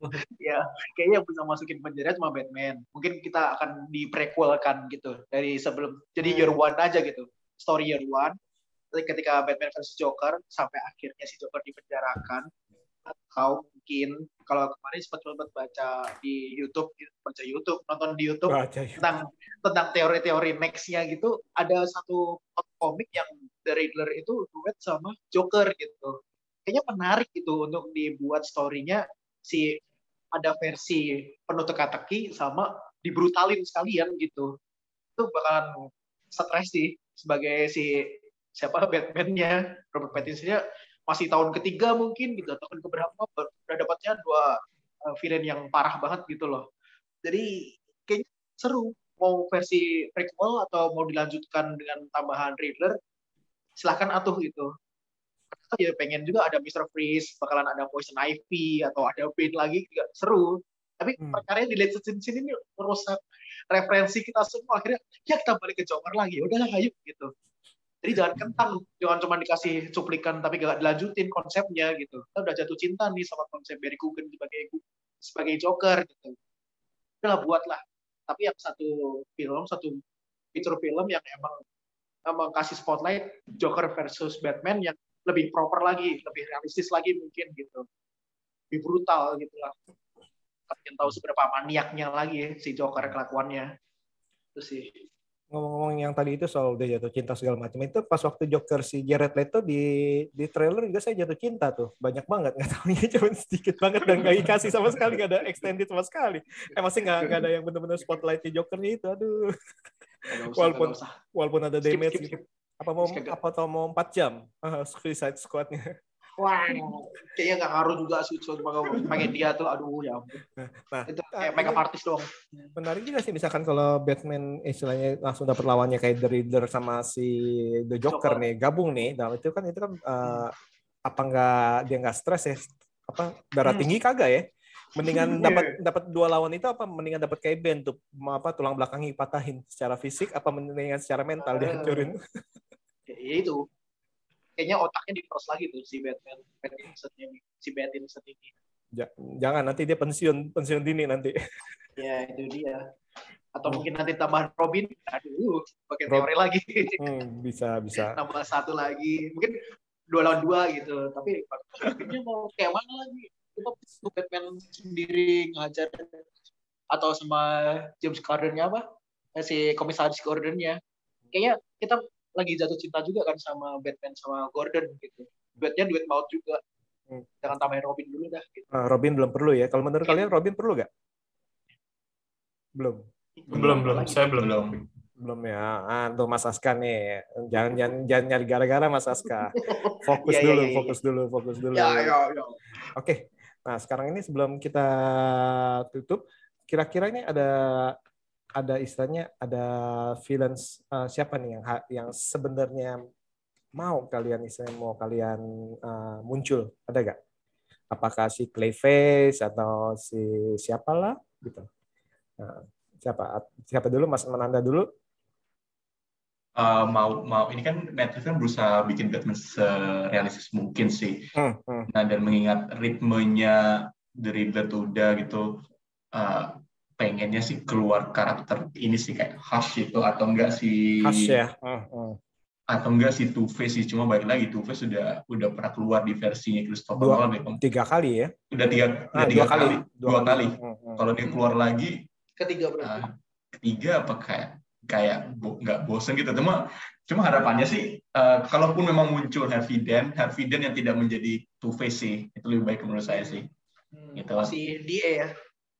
Speaker 9: ya kayaknya yang bisa masukin penjara cuma Batman mungkin kita akan di prequelkan gitu dari sebelum jadi year one aja gitu story year one ketika Batman versus Joker sampai akhirnya si Joker dipenjarakan tahu mungkin kalau kemarin sempat sempat baca di YouTube, baca YouTube, nonton di YouTube
Speaker 6: Baca yuk.
Speaker 9: tentang tentang teori-teori nextnya gitu. Ada satu komik yang The Riddler itu duet sama Joker gitu. Kayaknya menarik gitu untuk dibuat story-nya si ada versi penuh teka-teki sama dibrutalin sekalian gitu. Itu bakalan stres sih sebagai si siapa Batman-nya Robert Pattinson-nya masih tahun ketiga mungkin gitu atau tahun keberapa udah dapatnya dua uh, villain yang parah banget gitu loh. Jadi kayaknya seru mau versi prequel atau mau dilanjutkan dengan tambahan Riddler silahkan atuh gitu. Ya pengen juga ada Mr. Freeze, bakalan ada Poison Ivy atau ada Bane lagi juga seru. Tapi
Speaker 6: Hmm.
Speaker 9: perkaranya di Sin sini ini merusak referensi kita semua akhirnya ya kita balik ke Joker lagi. Udahlah ayo gitu. Jadi jangan kentang, jangan cuma dikasih cuplikan tapi gak dilanjutin konsepnya gitu. Kita udah jatuh cinta nih sama konsep Barry Coogan sebagai sebagai Joker gitu. Udahlah buatlah. Tapi yang satu film, satu feature film yang emang emang kasih spotlight Joker versus Batman yang lebih proper lagi, lebih realistis lagi mungkin gitu. Lebih brutal gitu lah. Kalian tahu seberapa maniaknya lagi ya, si Joker kelakuannya. Itu sih.
Speaker 6: ngomong-ngomong yang tadi itu soal udah jatuh cinta segala macam itu pas waktu Joker si Jared Leto di di trailer juga saya jatuh cinta tuh banyak banget nggak tahunya cuma sedikit banget dan nggak dikasih sama sekali nggak ada extended sama sekali eh masih nggak nggak ada yang benar-benar spotlight di Jokernya itu aduh
Speaker 9: usah,
Speaker 6: Walaupun-
Speaker 9: usah.
Speaker 6: walaupun ada
Speaker 9: Skip,
Speaker 6: damage
Speaker 9: skip,
Speaker 6: gitu
Speaker 9: skip.
Speaker 6: Apa mau apa tau mau 4 jam ah, Suicide Squadnya
Speaker 9: Wah, kayaknya nggak ngaruh juga sih cuma pengen dia tuh, aduh ya ampun.
Speaker 6: nah
Speaker 9: Itu kayak makeup artist doang.
Speaker 6: menarik juga sih misalkan kalau Batman istilahnya langsung dapat lawannya kayak The Riddler sama si The Joker,
Speaker 9: Joker.
Speaker 6: nih gabung nih nah itu kan itu kan eh, apa nggak dia nggak stres ya apa darah
Speaker 9: Hmm.
Speaker 6: tinggi kagak ya mendingan
Speaker 9: Iya.
Speaker 6: dapat dapat dua lawan itu apa mendingan dapat kayak Ben tuh apa tulang belakangnya dipatahin secara fisik apa mendingan secara mental
Speaker 9: Ah.
Speaker 6: dihancurin
Speaker 9: Ya itu. Kayaknya otaknya diperos lagi tuh si Batman, Pattinson ini, si Pattinson ini.
Speaker 6: Ja- jangan nanti dia pensiun pensiun dini nanti
Speaker 9: Ya itu dia. Atau mungkin nanti tambahan Robin, aduh, pakai teori lagi.
Speaker 6: Hmm, bisa bisa
Speaker 9: Nambah satu lagi, mungkin dua lawan dua gitu. Tapi mau kayak mana lagi? Kita tuh Batman sendiri ngajar atau sama James Gordon-nya apa? Eh, Si komisaris Gordon-nya. Kayaknya kita lagi jatuh cinta juga kan sama Batman sama Gordon gitu. Duetnya duet maut juga.
Speaker 6: Hmm.
Speaker 9: Jangan tambahin Robin dulu dah. Gitu.
Speaker 6: Eh, Robin belum perlu ya kalau menurut kalian Robin perlu nggak belum
Speaker 7: Belum, belum. Saya belum.
Speaker 8: belum
Speaker 6: belum ya ah tuh Mas Aska nih jangan jangan jangan nyari gara-gara Mas Aska fokus
Speaker 9: Iya, iya,
Speaker 6: dulu
Speaker 9: iya, iya.
Speaker 6: fokus dulu fokus dulu
Speaker 9: Ya, ya, ya.
Speaker 6: oke nah sekarang ini sebelum kita tutup kira-kira ini ada ada istilahnya ada villains eh, siapa nih yang yang sebenarnya mau kalian istilahnya mau kalian eh, muncul? Ada gak apakah si Clayface atau si siapalah gitu? Nah, siapa? Siapa dulu? Mas Menanda dulu
Speaker 8: Uh, mau mau ini kan Reeves kan berusaha bikin Batman serealistis mungkin sih.
Speaker 6: Hmm, hmm.
Speaker 8: Nah dan mengingat ritmenya The Riddler tuh udah gitu, uh, pengennya sih keluar karakter ini sih kayak Hush itu atau enggak si
Speaker 6: Khas ya. Hmm, hmm.
Speaker 8: atau enggak si Two Face sih cuma balik lagi Two Face sudah udah pernah keluar di versinya Christopher
Speaker 6: Dua-
Speaker 8: Nolan gitu.
Speaker 6: Tiga kali ya.
Speaker 8: udah tiga udah
Speaker 6: Ah,
Speaker 8: tiga
Speaker 6: dua kali.
Speaker 8: kali dua kali.
Speaker 6: Hmm, hmm.
Speaker 8: Kalau dia keluar lagi
Speaker 9: Ketiga berarti.
Speaker 8: uh, ketiga apa kayak kayak bo- nggak bosen gitu cuma cuma harapannya sih uh, kalaupun memang muncul Harvey Dent Harvey Dent yang tidak menjadi Two Face sih itu lebih baik menurut saya sih
Speaker 9: Hmm,
Speaker 8: gitu.
Speaker 9: Masih DA ya.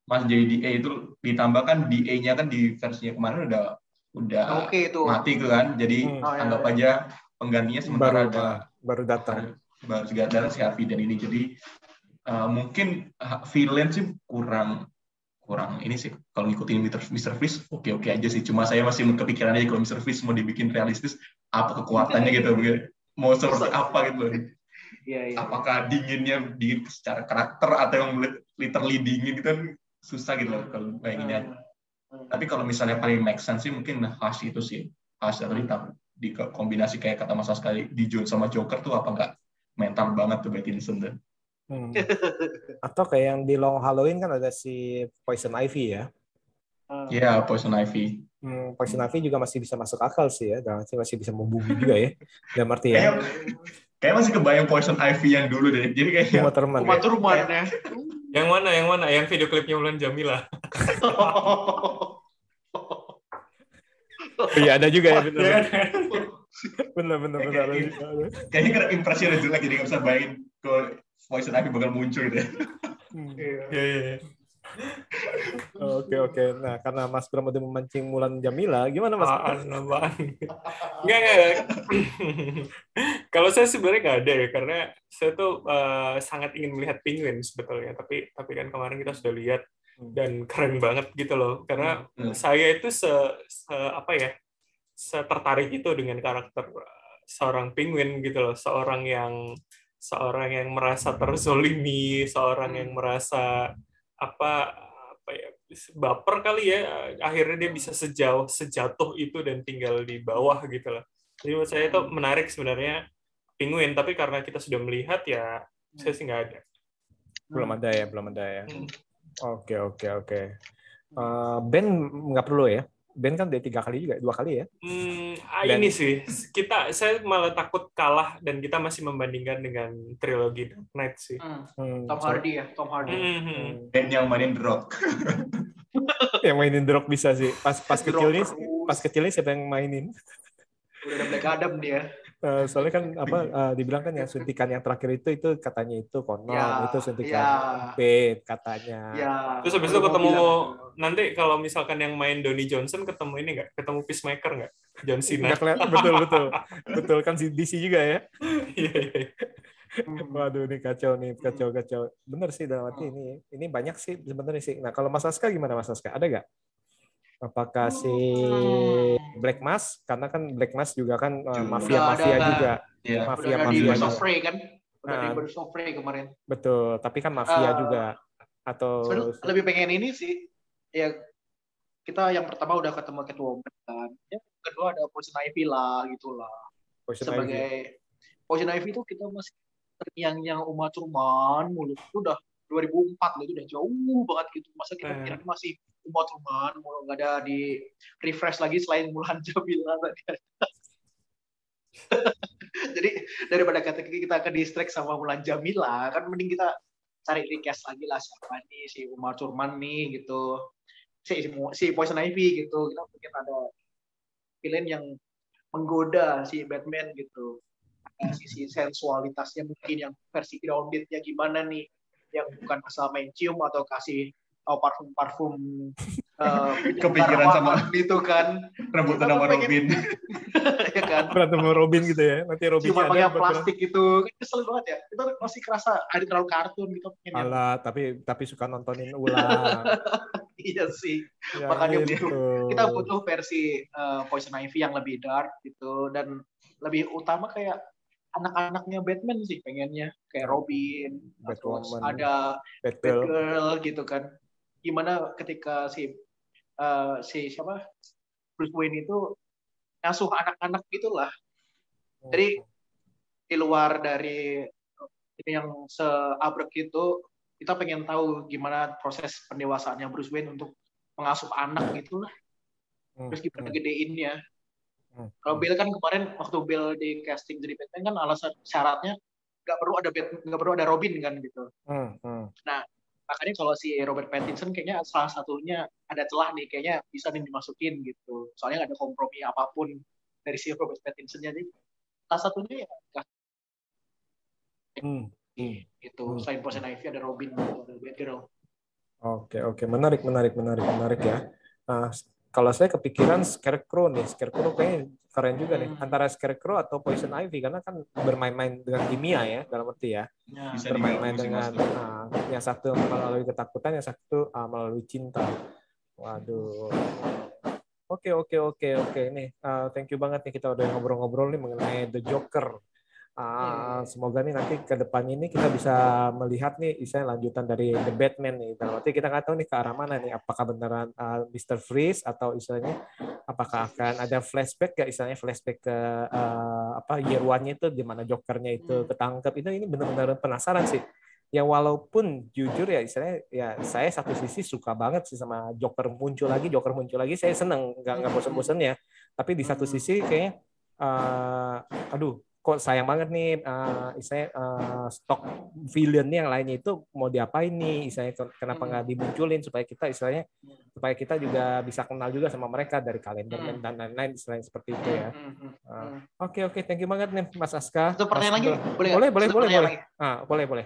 Speaker 8: Mas jadi DA itu ditambahkan DA-nya kan di versinya kemarin udah udah
Speaker 9: Oke itu.
Speaker 8: mati tuh kan jadi
Speaker 6: Hmm.
Speaker 9: Oh, ya,
Speaker 8: anggap
Speaker 9: ya.
Speaker 8: aja penggantinya sementara
Speaker 6: baru
Speaker 8: ada
Speaker 6: baru datang.
Speaker 8: baru segadar si Harvey Dent ini jadi uh, mungkin villain sih kurang kurang ini sih kalau ngikutin Mr. Mr. Freeze oke oke aja sih cuma saya masih kepikiran aja kalau Mr. Freeze mau dibikin realistis apa kekuatannya gitu mau seperti apa gitu loh
Speaker 9: Iya iya.
Speaker 8: apakah dinginnya dingin secara karakter atau yang literally dingin gitu kan susah gitu loh kalau bayanginnya
Speaker 9: Hmm.
Speaker 8: tapi kalau misalnya paling make sense sih mungkin Hush itu sih Hush atau ditambah di kombinasi kayak kata Mas sekali di Jones sama Joker tuh apa enggak mental banget tuh Pattinson tuh
Speaker 6: Hmm. Atau kayak yang di Long Halloween kan ada si Poison Ivy ya.
Speaker 9: Hmm.
Speaker 8: Iya, Poison Ivy.
Speaker 6: Hmm, Poison Ivy juga masih bisa masuk akal sih ya. Dan masih masih bisa membunuh juga ya. Dalam arti ya.
Speaker 8: Kayak Kayak masih kebayang Poison Ivy yang dulu deh. Jadi kayak
Speaker 6: Uma Thurman.
Speaker 9: Uma
Speaker 6: ya?
Speaker 9: Thurman ya.
Speaker 7: Yang mana? Yang mana? Yang video klipnya Mulan Jamila.
Speaker 6: Iya ada juga ya benar.
Speaker 7: Ya,
Speaker 6: Benar
Speaker 8: kayaknya karena impresi udah jelek jadi nggak bisa bayangin kalau Poison Ivy bakal muncul gitu ya.
Speaker 6: Hmm.
Speaker 7: Iya, iya. iya.
Speaker 6: Oke oke. Nah karena Mas Bram udah memancing Mulan Jamila, gimana Mas?
Speaker 7: Apaan. Enggak, enggak. Kalau saya sebenarnya nggak ada ya, karena saya tuh eh, sangat ingin melihat penguin sebetulnya. Tapi tapi kan kemarin kita sudah lihat dan keren banget gitu loh. Karena
Speaker 8: Hmm.
Speaker 7: saya itu se, se apa ya, tertarik itu dengan karakter eh, seorang penguin gitu loh, seorang yang seorang yang merasa terzolimi, seorang yang merasa apa apa ya baper kali ya akhirnya dia bisa sejauh sejatuh itu dan tinggal di bawah gitu loh jadi menurut saya itu menarik sebenarnya penguin tapi karena kita sudah melihat ya saya sih nggak ada
Speaker 6: Belum ada ya, belum ada ya.
Speaker 7: Hmm.
Speaker 6: Oke oke oke. Eh, Ben nggak perlu ya. Ben kan udah tiga kali juga, dua kali ya.
Speaker 7: Hmm, ah,
Speaker 6: Dan-
Speaker 7: ini sih kita saya malah takut kalah dan kita masih membandingkan dengan trilogi Dark Knight sih
Speaker 9: Hmm,
Speaker 6: Hmm,
Speaker 9: Tom Hardy ya, Tom Hardy.
Speaker 7: Hmm,
Speaker 6: hmm.
Speaker 8: Dan yang mainin The Rock.
Speaker 6: yang mainin The Rock bisa sih. Pas pas kecil nih,
Speaker 9: Rock
Speaker 6: pas kecil nih siapa yang mainin?
Speaker 9: Udah ada Black Adam dia.
Speaker 6: Eh, soalnya kan apa eh, dibilang kan yang suntikan yang terakhir itu itu katanya itu konon
Speaker 9: Ya,
Speaker 6: itu suntikan
Speaker 9: ya.
Speaker 6: B katanya.
Speaker 9: Ya.
Speaker 7: terus habis itu ketemu
Speaker 9: bilang.
Speaker 7: nanti kalau misalkan yang main Donny Johnson ketemu ini nggak ketemu Peacemaker nggak John Cena
Speaker 6: Nggak kelihatan betul betul betul kan si DC juga ya.
Speaker 7: Iya, iya.
Speaker 9: Hmm.
Speaker 6: Waduh ini kacau nih kacau kacau. Bener sih dalam arti ini ini banyak sih sebenarnya sih. Nah kalau Mas Aska gimana Mas Aska? Ada nggak? Apakah si Black Mask? Karena kan Black Mask juga kan
Speaker 8: Juga.
Speaker 6: mafia mafia
Speaker 9: Udah ada.
Speaker 6: juga.
Speaker 9: Udah
Speaker 6: Mafia
Speaker 9: ada di
Speaker 6: mafia
Speaker 9: Birds of
Speaker 6: juga.
Speaker 9: Prey kan? Udah di
Speaker 6: Nah.
Speaker 9: Prey kemarin.
Speaker 6: Betul. Tapi kan mafia
Speaker 9: Eh,
Speaker 6: juga atau
Speaker 9: lebih pengen ini sih. Ya kita yang pertama udah ketemu Catwoman kan. Yang kedua ada Poison Ivy lah gitu lah.
Speaker 6: Poison Ivy.
Speaker 9: Sebagai Poison Ivy itu kita masih terngiang-ngiang Uma Thurman mulu. Itu udah 2004 loh, itu udah jauh banget gitu. Masa kita
Speaker 7: Eh.
Speaker 9: kira masih Uma Thurman mulu nggak ada di refresh lagi selain Mulan Jamila tadi. Jadi daripada kata kita ke distract sama Mulan Jamila, kan mending kita cari recast lagi lah siapa nih si Uma Thurman nih gitu. Si, si, si Poison Ivy gitu. Kita mungkin ada villain yang menggoda si Batman gitu. Ada sisi sensualitasnya mungkin yang versi groundednya gimana nih yang bukan asal main cium atau kasih oh, parfum-parfum eh,
Speaker 8: Kepikiran sama-
Speaker 9: itu kan
Speaker 8: Rebutan sama Robin.
Speaker 9: ya kan
Speaker 6: berantem sama Robin gitu ya. Nanti Robin
Speaker 9: cuma pakai plastik itu kan kesel banget ya itu masih kerasa ada terlalu kartun gitu yang-
Speaker 6: Alah, tapi tapi suka nontonin ulang.
Speaker 9: iya sih
Speaker 6: Ya,
Speaker 9: Makanya
Speaker 6: gitu.
Speaker 9: kita butuh versi eh, Poison Ivy yang lebih dark gitu dan lebih utama kayak anak-anaknya Batman sih pengennya kayak Robin terus
Speaker 6: Batwoman.
Speaker 9: ada
Speaker 6: Batgirl.
Speaker 9: Batgirl gitu kan gimana ketika si eh, si siapa? Bruce Wayne itu ngasuh anak-anak gitulah. Jadi di luar dari ini yang seabrek itu kita pengen tahu gimana proses pendewasaannya Bruce Wayne untuk mengasuh anak gitu lah
Speaker 6: Hmm,
Speaker 9: terus gimana
Speaker 6: hmm,
Speaker 9: gedeinnya.
Speaker 6: Hmm,
Speaker 9: kalau Bill kan kemarin waktu Bill di casting jadi Batman kan alasan syaratnya nggak perlu ada Bat- nggak perlu ada Robin kan gitu.
Speaker 6: Hmm.
Speaker 9: Makanya kalau si Robert Pattinson kayaknya salah satunya ada celah nih kayaknya bisa nih dimasukin gitu soalnya nggak ada kompromi apa pun dari si Robert Pattinson jadi salah satunya ya
Speaker 6: Hmm.
Speaker 9: gitu
Speaker 6: Hmm.
Speaker 9: selain Poison Ivy ada Robin gitu, ada Batgirl
Speaker 6: Oke, oke, menarik, menarik, menarik, menarik ya. Nah, kalau saya kepikiran Scarecrow nih, Scarecrow kayaknya keren juga nih.
Speaker 9: Hmm.
Speaker 6: Antara Scarecrow atau Poison Ivy karena kan bermain-main dengan kimia ya dalam arti ya.
Speaker 9: ya.
Speaker 6: Bermain-main dengan ah, yang satu melalui ketakutan, yang satu ah, melalui cinta. Waduh. Oke, oke, oke, oke. Nih, ah, thank you banget nih kita udah ngobrol-ngobrol nih mengenai The Joker. Ah, semoga nih nanti ke depannya ini kita bisa melihat nih istilahnya lanjutan dari The Batman nih. Dalam arti kita nggak tahu nih ke arah mana nih. Apakah beneran ah, Mr. Freeze atau istilahnya apakah akan ada flashback ya istilahnya flashback ke ah, apa year one-nya itu di mana Jokernya itu
Speaker 9: Hmm.
Speaker 6: ketangkep. Itu ini benar-benar penasaran sih. Ya walaupun jujur ya istilahnya ya saya satu sisi suka banget sih sama Joker muncul lagi, Joker muncul lagi, saya seneng nggak nggak bosan-bosan ya. Tapi di satu
Speaker 9: Hmm.
Speaker 6: sisi kayaknya eh, aduh kok sayang banget nih uh, istilahnya uh, stok villain yang lainnya itu mau diapain nih istilahnya ken- kenapa nggak dimunculin supaya kita istilahnya supaya kita juga bisa kenal juga sama mereka dari kalender
Speaker 9: Hmm.
Speaker 6: dan lain-lain istilahnya seperti itu ya.
Speaker 9: Hmm, hmm, hmm.
Speaker 6: Oke oke thank you banget nih Mas Aska.
Speaker 9: Satu pertanyaan
Speaker 6: Mas
Speaker 9: lagi,
Speaker 6: Bro.
Speaker 9: boleh?
Speaker 6: Boleh boleh boleh boleh. Ah, boleh boleh.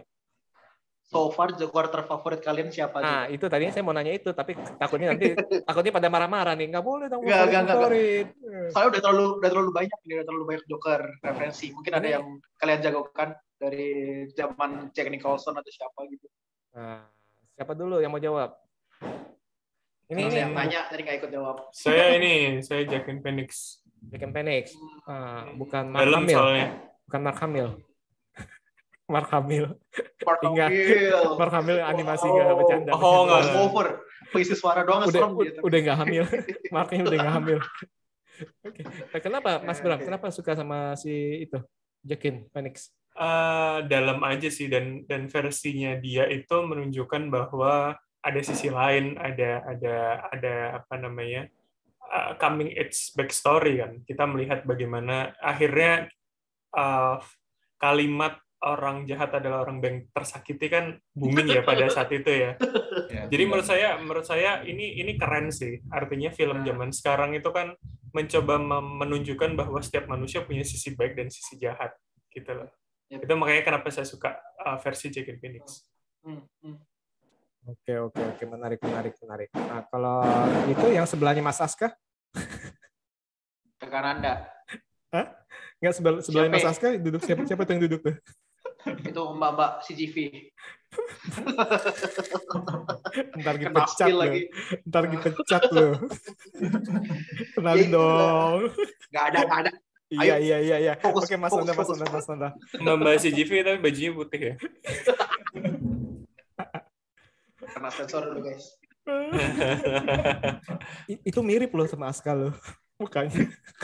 Speaker 9: So far Joker terfavorit kalian siapa?
Speaker 6: Nah, itu tadinya saya mau nanya itu, tapi takutnya nanti takutnya pada marah-marah nih. Nggak boleh dong
Speaker 9: Nggak, nggak, nggak,
Speaker 6: favorit.
Speaker 9: Soalnya udah terlalu udah terlalu banyak nih, udah terlalu banyak Joker referensi. Mungkin ada
Speaker 6: Ini-
Speaker 9: yang kalian jagokan dari zaman Jack Nicholson atau siapa gitu.
Speaker 6: Nah, siapa dulu yang mau jawab? Ini
Speaker 9: Ini yang tanya tadi nggak ikut jawab.
Speaker 7: Saya ini, saya Jacqueline Phoenix.
Speaker 6: Jack and Phoenix. Ah, bukan Mark
Speaker 7: Dalam
Speaker 6: Hamill.
Speaker 7: soalnya.
Speaker 6: Bukan Mark Hamill. Mark Hamill.
Speaker 9: Mark. Hamill.
Speaker 6: Mark Hamill animasi
Speaker 9: Oh.
Speaker 6: nggak bercanda.
Speaker 7: Oh, nggak.
Speaker 9: Over. Pengisi suara doang
Speaker 6: Udah,
Speaker 9: serem gitu.
Speaker 6: udah nggak hamil. Marknya udah nggak hamil. Oke. Nah, kenapa Mas Bram? Kenapa suka sama si itu? Jackin Phoenix.
Speaker 7: Eh, dalam aja sih dan dan versinya dia itu menunjukkan bahwa ada sisi lain, ada ada ada apa namanya uh, coming age backstory kan. Kita melihat bagaimana akhirnya uh, kalimat orang jahat adalah orang yang tersakiti kan booming ya pada saat itu ya.
Speaker 8: Ya,
Speaker 7: Jadi menurut saya menurut saya ini ini keren sih. Artinya film zaman sekarang itu kan mencoba menunjukkan bahwa setiap manusia punya sisi baik dan sisi jahat gitu loh.
Speaker 9: Yep.
Speaker 7: Itu makanya kenapa saya suka uh, versi Joaquin Phoenix.
Speaker 9: Hmm, hmm.
Speaker 6: Oke oke oke menarik menarik menarik. Nah kalau itu yang sebelahnya Mas Aska,
Speaker 9: Rekan Anda.
Speaker 6: nggak sebelah sebelahnya Mas
Speaker 9: Siapa?
Speaker 6: Aska duduk siapa siapa tuh yang duduk tuh?
Speaker 9: Itu Mbak-mbak CGV.
Speaker 6: Ntar dipecat
Speaker 9: spill
Speaker 6: loh.
Speaker 9: lagi.
Speaker 6: Ntar dipecat loh. Kenalin
Speaker 9: Iya,
Speaker 6: dong.
Speaker 9: Nggak ada, nggak ada.
Speaker 6: Iya iya iya iya.
Speaker 9: Fokus,
Speaker 6: Oke Mas Nanda Mas. Nanda Mas Nanda.
Speaker 7: Mbak CGV tapi bajunya putih ya.
Speaker 9: Kena sensor dulu guys.
Speaker 6: Itu mirip loh sama Aska loh. Mukanya.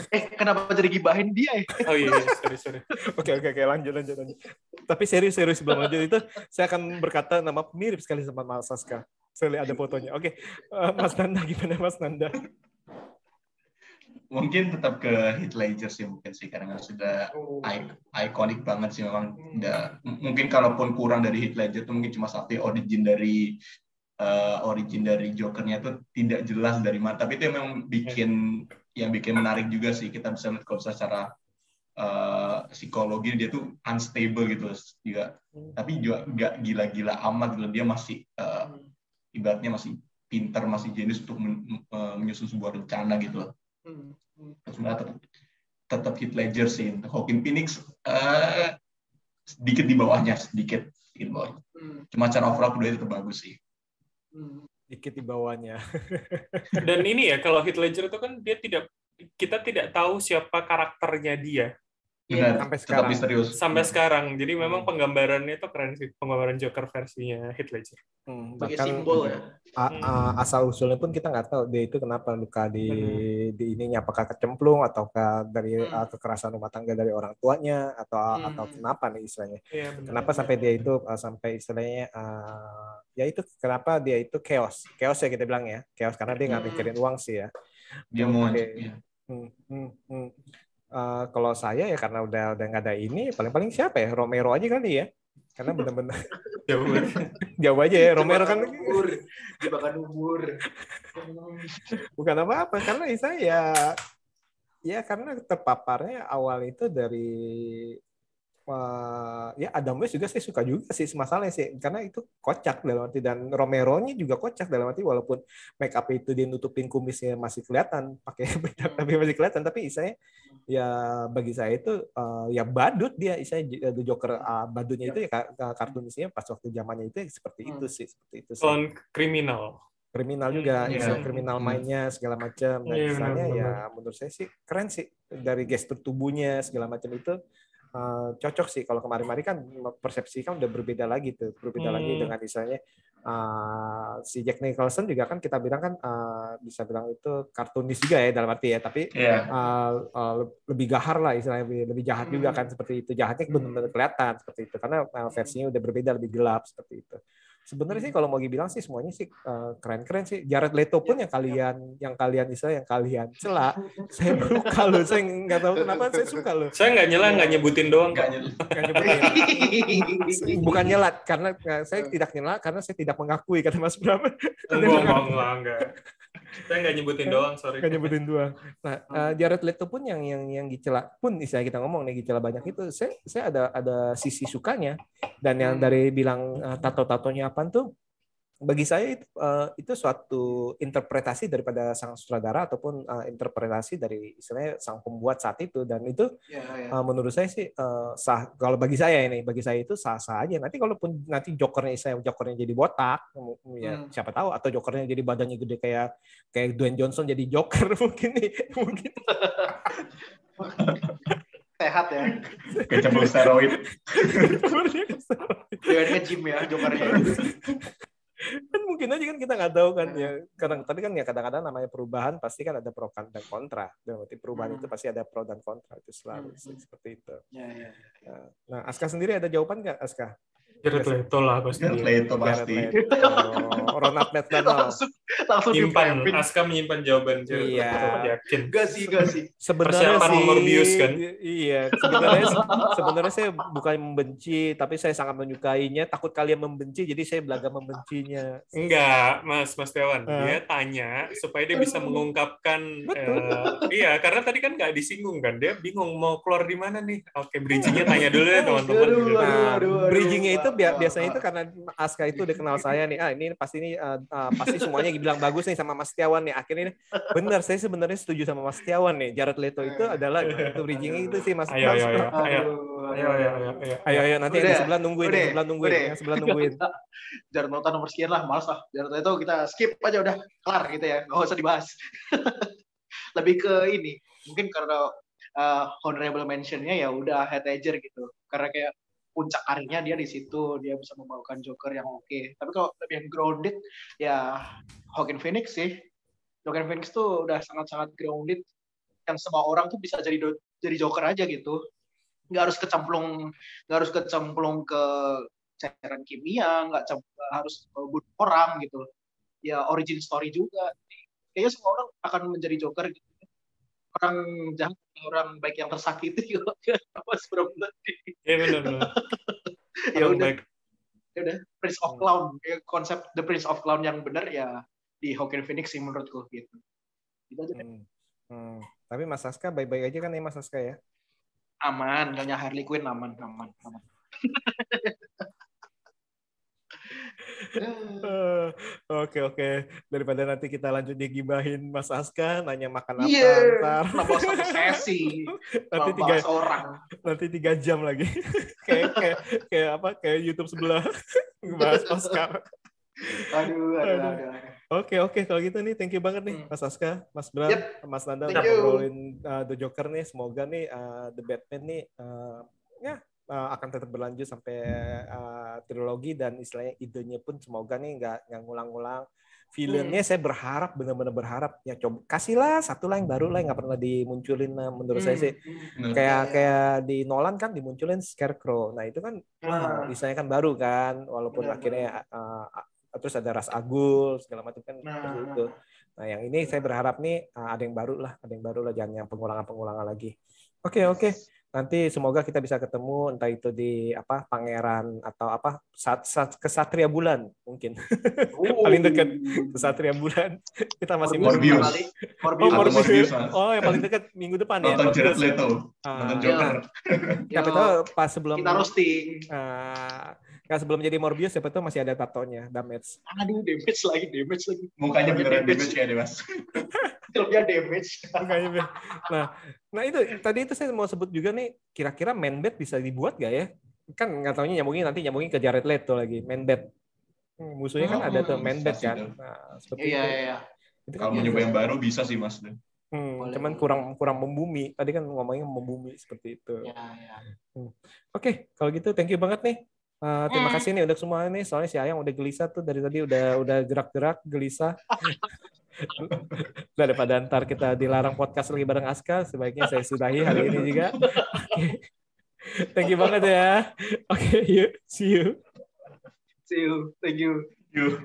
Speaker 9: Eh, kenapa jadi gibahin dia ya?
Speaker 7: oh iya, iya, sorry sorry.
Speaker 6: Oke oke oke lanjut lanjut lanjut. Tapi serius serius sebelum lanjut itu saya akan berkata nama mirip sekali sama Mas Aska. Saya lihat ada fotonya. Oke, Eh, Mas Nanda gimana Mas Nanda?
Speaker 8: mungkin tetap ke Heath Ledger sih mungkin sih karena sudah i- ikonik banget sih memang Udah- mungkin kalaupun kurang dari Heath Ledger itu mungkin cuma satu origin dari eh, origin dari Jokernya itu tidak jelas dari mana tapi itu yang memang bikin yang bikin menarik juga sih kita bisa melihat kalau secara eh, psikologi dia tuh unstable gitu juga. Tapi juga nggak gila-gila amat gitu dia masih eh, ibaratnya masih pintar masih jenius untuk men- eh, menyusun sebuah rencana gitu loh.
Speaker 9: Hmm, hmm.
Speaker 8: sebenarnya tetap tetap Heath Ledger sih Joaquin Phoenix eh, sedikit di bawahnya sedikit sedikit di bawahnya
Speaker 9: Hmm,
Speaker 8: cuma cara overall kedua itu bagus sih.
Speaker 9: Hmm.
Speaker 6: Dikit di bawahnya.
Speaker 7: Dan ini ya kalau Ledger itu kan dia tidak kita tidak tahu siapa karakternya dia
Speaker 8: benar
Speaker 6: Sampai
Speaker 8: tetap
Speaker 6: sekarang.
Speaker 8: misterius
Speaker 7: sampai
Speaker 8: Iya.
Speaker 7: sekarang. Jadi memang penggambarannya itu keren sih, penggambaran Joker versinya Heath Ledger.
Speaker 6: Hmm,
Speaker 9: Sebagai
Speaker 6: bahkan
Speaker 9: simbol ya.
Speaker 6: a- a- asal usulnya pun kita nggak tahu dia itu kenapa luka di di ininya apakah kecemplung ataukah dari
Speaker 9: Hmm.
Speaker 6: uh, kekerasan rumah tangga dari orang tuanya atau
Speaker 9: Hmm.
Speaker 6: atau kenapa nih istilahnya
Speaker 7: Iya, benar.
Speaker 6: kenapa sampai dia itu uh, sampai istilahnya uh, ya itu kenapa dia itu chaos chaos ya kita bilang ya chaos karena dia nggak
Speaker 9: Hmm.
Speaker 6: mikirin uang sih ya
Speaker 8: dia mau
Speaker 6: Oke.
Speaker 8: iya.
Speaker 6: Hmm, hmm, hmm. Uh, kalau saya ya karena udah udah nggak ada ini paling-paling siapa ya Romero aja kali ya karena benar-benar
Speaker 7: Jauh
Speaker 6: jauh aja ya Romero kan
Speaker 9: ubur. Jebakan ubur.
Speaker 6: bukan apa-apa karena saya ya ya karena terpaparnya awal itu dari eh, ya Adam West juga saya suka juga sih masalahnya sih karena itu kocak dalam arti dan Romero-nya juga kocak dalam arti walaupun make up itu dia nutupin kumisnya masih kelihatan pakai bedak tapi masih kelihatan tapi saya ya bagi saya itu eh, ya badut dia saya The Joker ah, badutnya itu ya ka- ka- kartunisnya pas waktu zamannya itu seperti itu sih seperti itu sih
Speaker 7: Clone kriminal.
Speaker 6: kriminal juga,
Speaker 7: Iya.
Speaker 6: istilah kriminal
Speaker 8: Hmm.
Speaker 6: mainnya segala macam. Dan
Speaker 7: Iya,
Speaker 6: misalnya
Speaker 7: benar-benar.
Speaker 6: ya menurut saya sih keren sih dari gestur tubuhnya segala macam itu eh, cocok sih. Kalau kemarin-kemarin kan persepsi kan udah berbeda lagi tuh, berbeda lagi
Speaker 7: Hmm.
Speaker 6: dengan misalnya eh, si Jack Nicholson juga kan kita bilang kan eh, bisa bilang itu kartunis juga ya dalam arti ya, tapi
Speaker 8: Iya.
Speaker 6: eh, eh, lebih gahar lah istilahnya lebih, lebih jahat juga kan seperti itu. Jahatnya benar-benar kelihatan seperti itu karena versinya udah berbeda lebih gelap seperti itu sebenarnya sih kalau mau dibilang sih semuanya sih eh, keren-keren sih. Jared Leto pun yang kalian yang kalian bisa yang kalian celak, saya suka loh. Saya nggak tahu kenapa saya suka loh.
Speaker 7: Saya nggak nyela, nggak nyebutin doang.
Speaker 8: Nggak
Speaker 7: kok.
Speaker 8: nyel-
Speaker 6: Nggak nyebutin. Bukan nyelat karena eh, saya tidak nyela karena saya tidak mengakui kata Mas Bram.
Speaker 7: Enggak, enggak, enggak, Saya nggak nyebutin doang, sorry.
Speaker 6: Nggak nyebutin doang. Nah, eh, Jared Leto pun yang yang yang dicela pun istilah kita ngomong nih dicela banyak itu saya saya ada ada sisi sukanya dan yang
Speaker 9: Hmm.
Speaker 6: dari bilang eh, tato-tatonya apa tuh bagi saya itu eh, itu suatu interpretasi daripada sang sutradara ataupun eh, interpretasi dari istilahnya sang pembuat saat itu dan itu
Speaker 9: Ya, ya.
Speaker 6: eh, menurut saya sih eh, sah kalau bagi saya ini bagi saya itu sah sah aja nanti kalaupun nanti jokernya saya jokernya jadi botak ya
Speaker 9: Hmm.
Speaker 6: siapa tahu atau jokernya jadi badannya gede kayak kayak Dwayne Johnson jadi joker mungkin nih mungkin
Speaker 9: Sehat ya.
Speaker 8: Kayak cabul steroid.
Speaker 9: Dia nge-gym ya jokernya.
Speaker 6: Kan mungkin aja kan kita nggak tahu kan ya kadang tadi kan ya kadang-kadang namanya perubahan pasti kan ada pro dan kontra dan berarti perubahan
Speaker 9: Hmm.
Speaker 6: itu pasti ada pro dan kontra itu selalu
Speaker 9: Hmm.
Speaker 6: seperti itu
Speaker 9: Ya, ya.
Speaker 6: nah Aska sendiri ada jawaban nggak Aska
Speaker 7: Jared Leto lah pasti.
Speaker 8: Jared Leto pasti.
Speaker 6: Leto. Ronald McDonald
Speaker 9: Langsung langsung
Speaker 7: Nyimpan. Aska menyimpan jawaban Jared
Speaker 6: Iya.
Speaker 7: Leto, yakin.
Speaker 9: Enggak sih, enggak sih.
Speaker 6: sebenarnya
Speaker 7: Persiapan
Speaker 6: sih
Speaker 7: Morbius, kan?
Speaker 6: iya sebenarnya sebenarnya saya bukan membenci tapi saya sangat menyukainya takut kalian membenci jadi saya belaga membencinya
Speaker 7: Enggak, Mas Mas Tiawan.
Speaker 6: Hah?
Speaker 7: Dia tanya supaya dia bisa mengungkapkan eh, iya, karena tadi kan nggak disinggung kan. Dia bingung mau keluar di mana nih. Oke, bridging-nya tanya dulu ya teman-teman.
Speaker 6: Nah, bridgingnya itu bia-
Speaker 9: Wah,
Speaker 6: biasanya itu karena Aska itu udah kenal saya nih. Ah, ini pasti ini ah, ah, pasti semuanya bilang bagus nih sama Mas Setiawan nih. Akhirnya ini benar saya sebenarnya setuju sama Mas Setiawan nih. Jared Leto itu adalah itu bridgingnya itu sih Mas.
Speaker 7: Ayo, ayo, ayo. Ayo, ayo, ayo, ayo, ayo.
Speaker 6: Ayo, ayo nanti yang sebelah nungguin, yang sebelah nungguin,
Speaker 9: udah.
Speaker 6: yang sebelah nungguin.
Speaker 9: Jared Nota nomor sekian lah, males lah. Jared itu kita skip aja udah kelar gitu ya, nggak usah dibahas. Lebih ke ini, mungkin karena uh, honorable mentionnya ya udah Heath Ledger gitu. Karena kayak puncak karirnya dia di situ, dia bisa membawakan Joker yang oke. Tapi kalau lebih yang grounded ya Joaquin Phoenix sih. Joaquin Phoenix tuh udah sangat-sangat grounded yang semua orang tuh bisa jadi jadi Joker aja gitu. Nggak harus kecemplung nggak harus kecemplung ke cairan kimia, nggak harus uh, bunuh orang gitu. Ya origin story juga. Kayaknya semua orang akan menjadi Joker gitu. Orang jahat, orang baik yang tersakiti gitu. Apa tadi?
Speaker 7: Iya benar benar.
Speaker 9: Ya udah,
Speaker 7: baik.
Speaker 9: ya udah. Prince of Clown, Ya, konsep The Prince of Clown yang benar ya di Joaquin Phoenix sih menurutku gitu. Itu aja deh.
Speaker 6: Hmm. Hmm. Tapi Mas Aska baik-baik aja kan ya Mas Aska ya?
Speaker 9: Aman, nyonya Harley Quinn aman, aman, aman.
Speaker 6: Eh, Oke oke daripada nanti kita lanjut digibahin Mas Aska nanya makan apa
Speaker 9: Iya,
Speaker 6: ntar
Speaker 9: nambah satu sesi,
Speaker 6: nanti tiga
Speaker 9: orang.
Speaker 6: nanti tiga jam lagi kayak kayak kayak apa kayak YouTube sebelah ngebahas Oscar.
Speaker 9: Aduh, aduh,
Speaker 6: Aduh.
Speaker 9: aduh. aduh.
Speaker 6: Oke oke kalau gitu nih thank you banget nih
Speaker 9: Hmm.
Speaker 6: Mas Aska, Mas Bram,
Speaker 9: Yep.
Speaker 6: Mas Nanda ngobrolin uh, The Joker nih. Semoga nih uh, The Batman nih uh, ya uh, akan tetap berlanjut sampai uh, trilogi dan istilahnya idenya pun semoga nih nggak nggak ngulang-ngulang. Villainnya saya berharap benar-benar berharap ya coba kasihlah satu lah yang baru lah yang nggak pernah dimunculin uh, menurut saya sih
Speaker 8: Bener.
Speaker 6: kayak
Speaker 9: Iya,
Speaker 6: kayak di Nolan kan dimunculin Scarecrow. Nah itu kan desainnya kan baru kan, walaupun
Speaker 9: Benar,
Speaker 6: akhirnya uh, terus ada ras agul segala macam kan
Speaker 9: Nah,
Speaker 6: itu. Nah yang ini saya berharap nih uh, ada yang baru lah, ada yang baru lah jangan yang pengulangan-pengulangan lagi. Oke oke, nanti semoga kita bisa ketemu entah itu di apa Pangeran atau apa saat, saat kesatria bulan mungkin paling dekat kesatria bulan kita masih
Speaker 8: Morbius.
Speaker 9: kali.
Speaker 6: Oh,
Speaker 9: Morbius.
Speaker 6: Morbius.
Speaker 8: Morbius.
Speaker 6: Oh, yang paling dekat minggu depan ya.
Speaker 8: Nonton Jared
Speaker 6: Morbius.
Speaker 8: Leto,
Speaker 6: Ah,
Speaker 8: nonton Joker.
Speaker 9: Yo,
Speaker 6: tahu pas sebelum
Speaker 9: kita roasting.
Speaker 6: Ah, nggak sebelum jadi Morbius siapa tahu masih ada tatonya, damage.
Speaker 9: Aduh, damage lagi, damage lagi.
Speaker 8: Mukanya beneran damage kayak deh, Mas.
Speaker 9: Filmnya damage.
Speaker 6: Makanya, Ben. Nah, nah itu tadi itu saya mau sebut juga nih, kira-kira man bat bisa dibuat gak ya? Kan nggak taunya nyambungin nanti nyambungin ke Jared Leto lagi, man bat. Hmm, Musuhnya kan
Speaker 8: Oh,
Speaker 6: ada tuh man
Speaker 8: bisa
Speaker 6: bat
Speaker 8: sih
Speaker 6: kan.
Speaker 8: tuh.
Speaker 6: Nah, seperti
Speaker 9: Iya,
Speaker 6: itu.
Speaker 9: iya, iya.
Speaker 6: Kan
Speaker 8: Kalau mau nyoba yang baru bisa sih, Mas.
Speaker 6: Hmm,
Speaker 9: Boleh,
Speaker 6: cuman kurang kurang membumi. Tadi kan ngomongnya membumi seperti itu.
Speaker 9: Iya, iya.
Speaker 6: Oke, kalau gitu thank you banget nih. Uh, terima kasih nih untuk semua nih. Soalnya si Ayang udah gelisah tuh dari tadi udah udah gerak-gerak gelisah. Daripada ntar kita dilarang podcast lagi bareng Aska, sebaiknya saya sudahi hari ini juga. Oke. Thank you banget ya. Oke, yuk. See you.
Speaker 9: See you. Thank you.
Speaker 8: Yuk.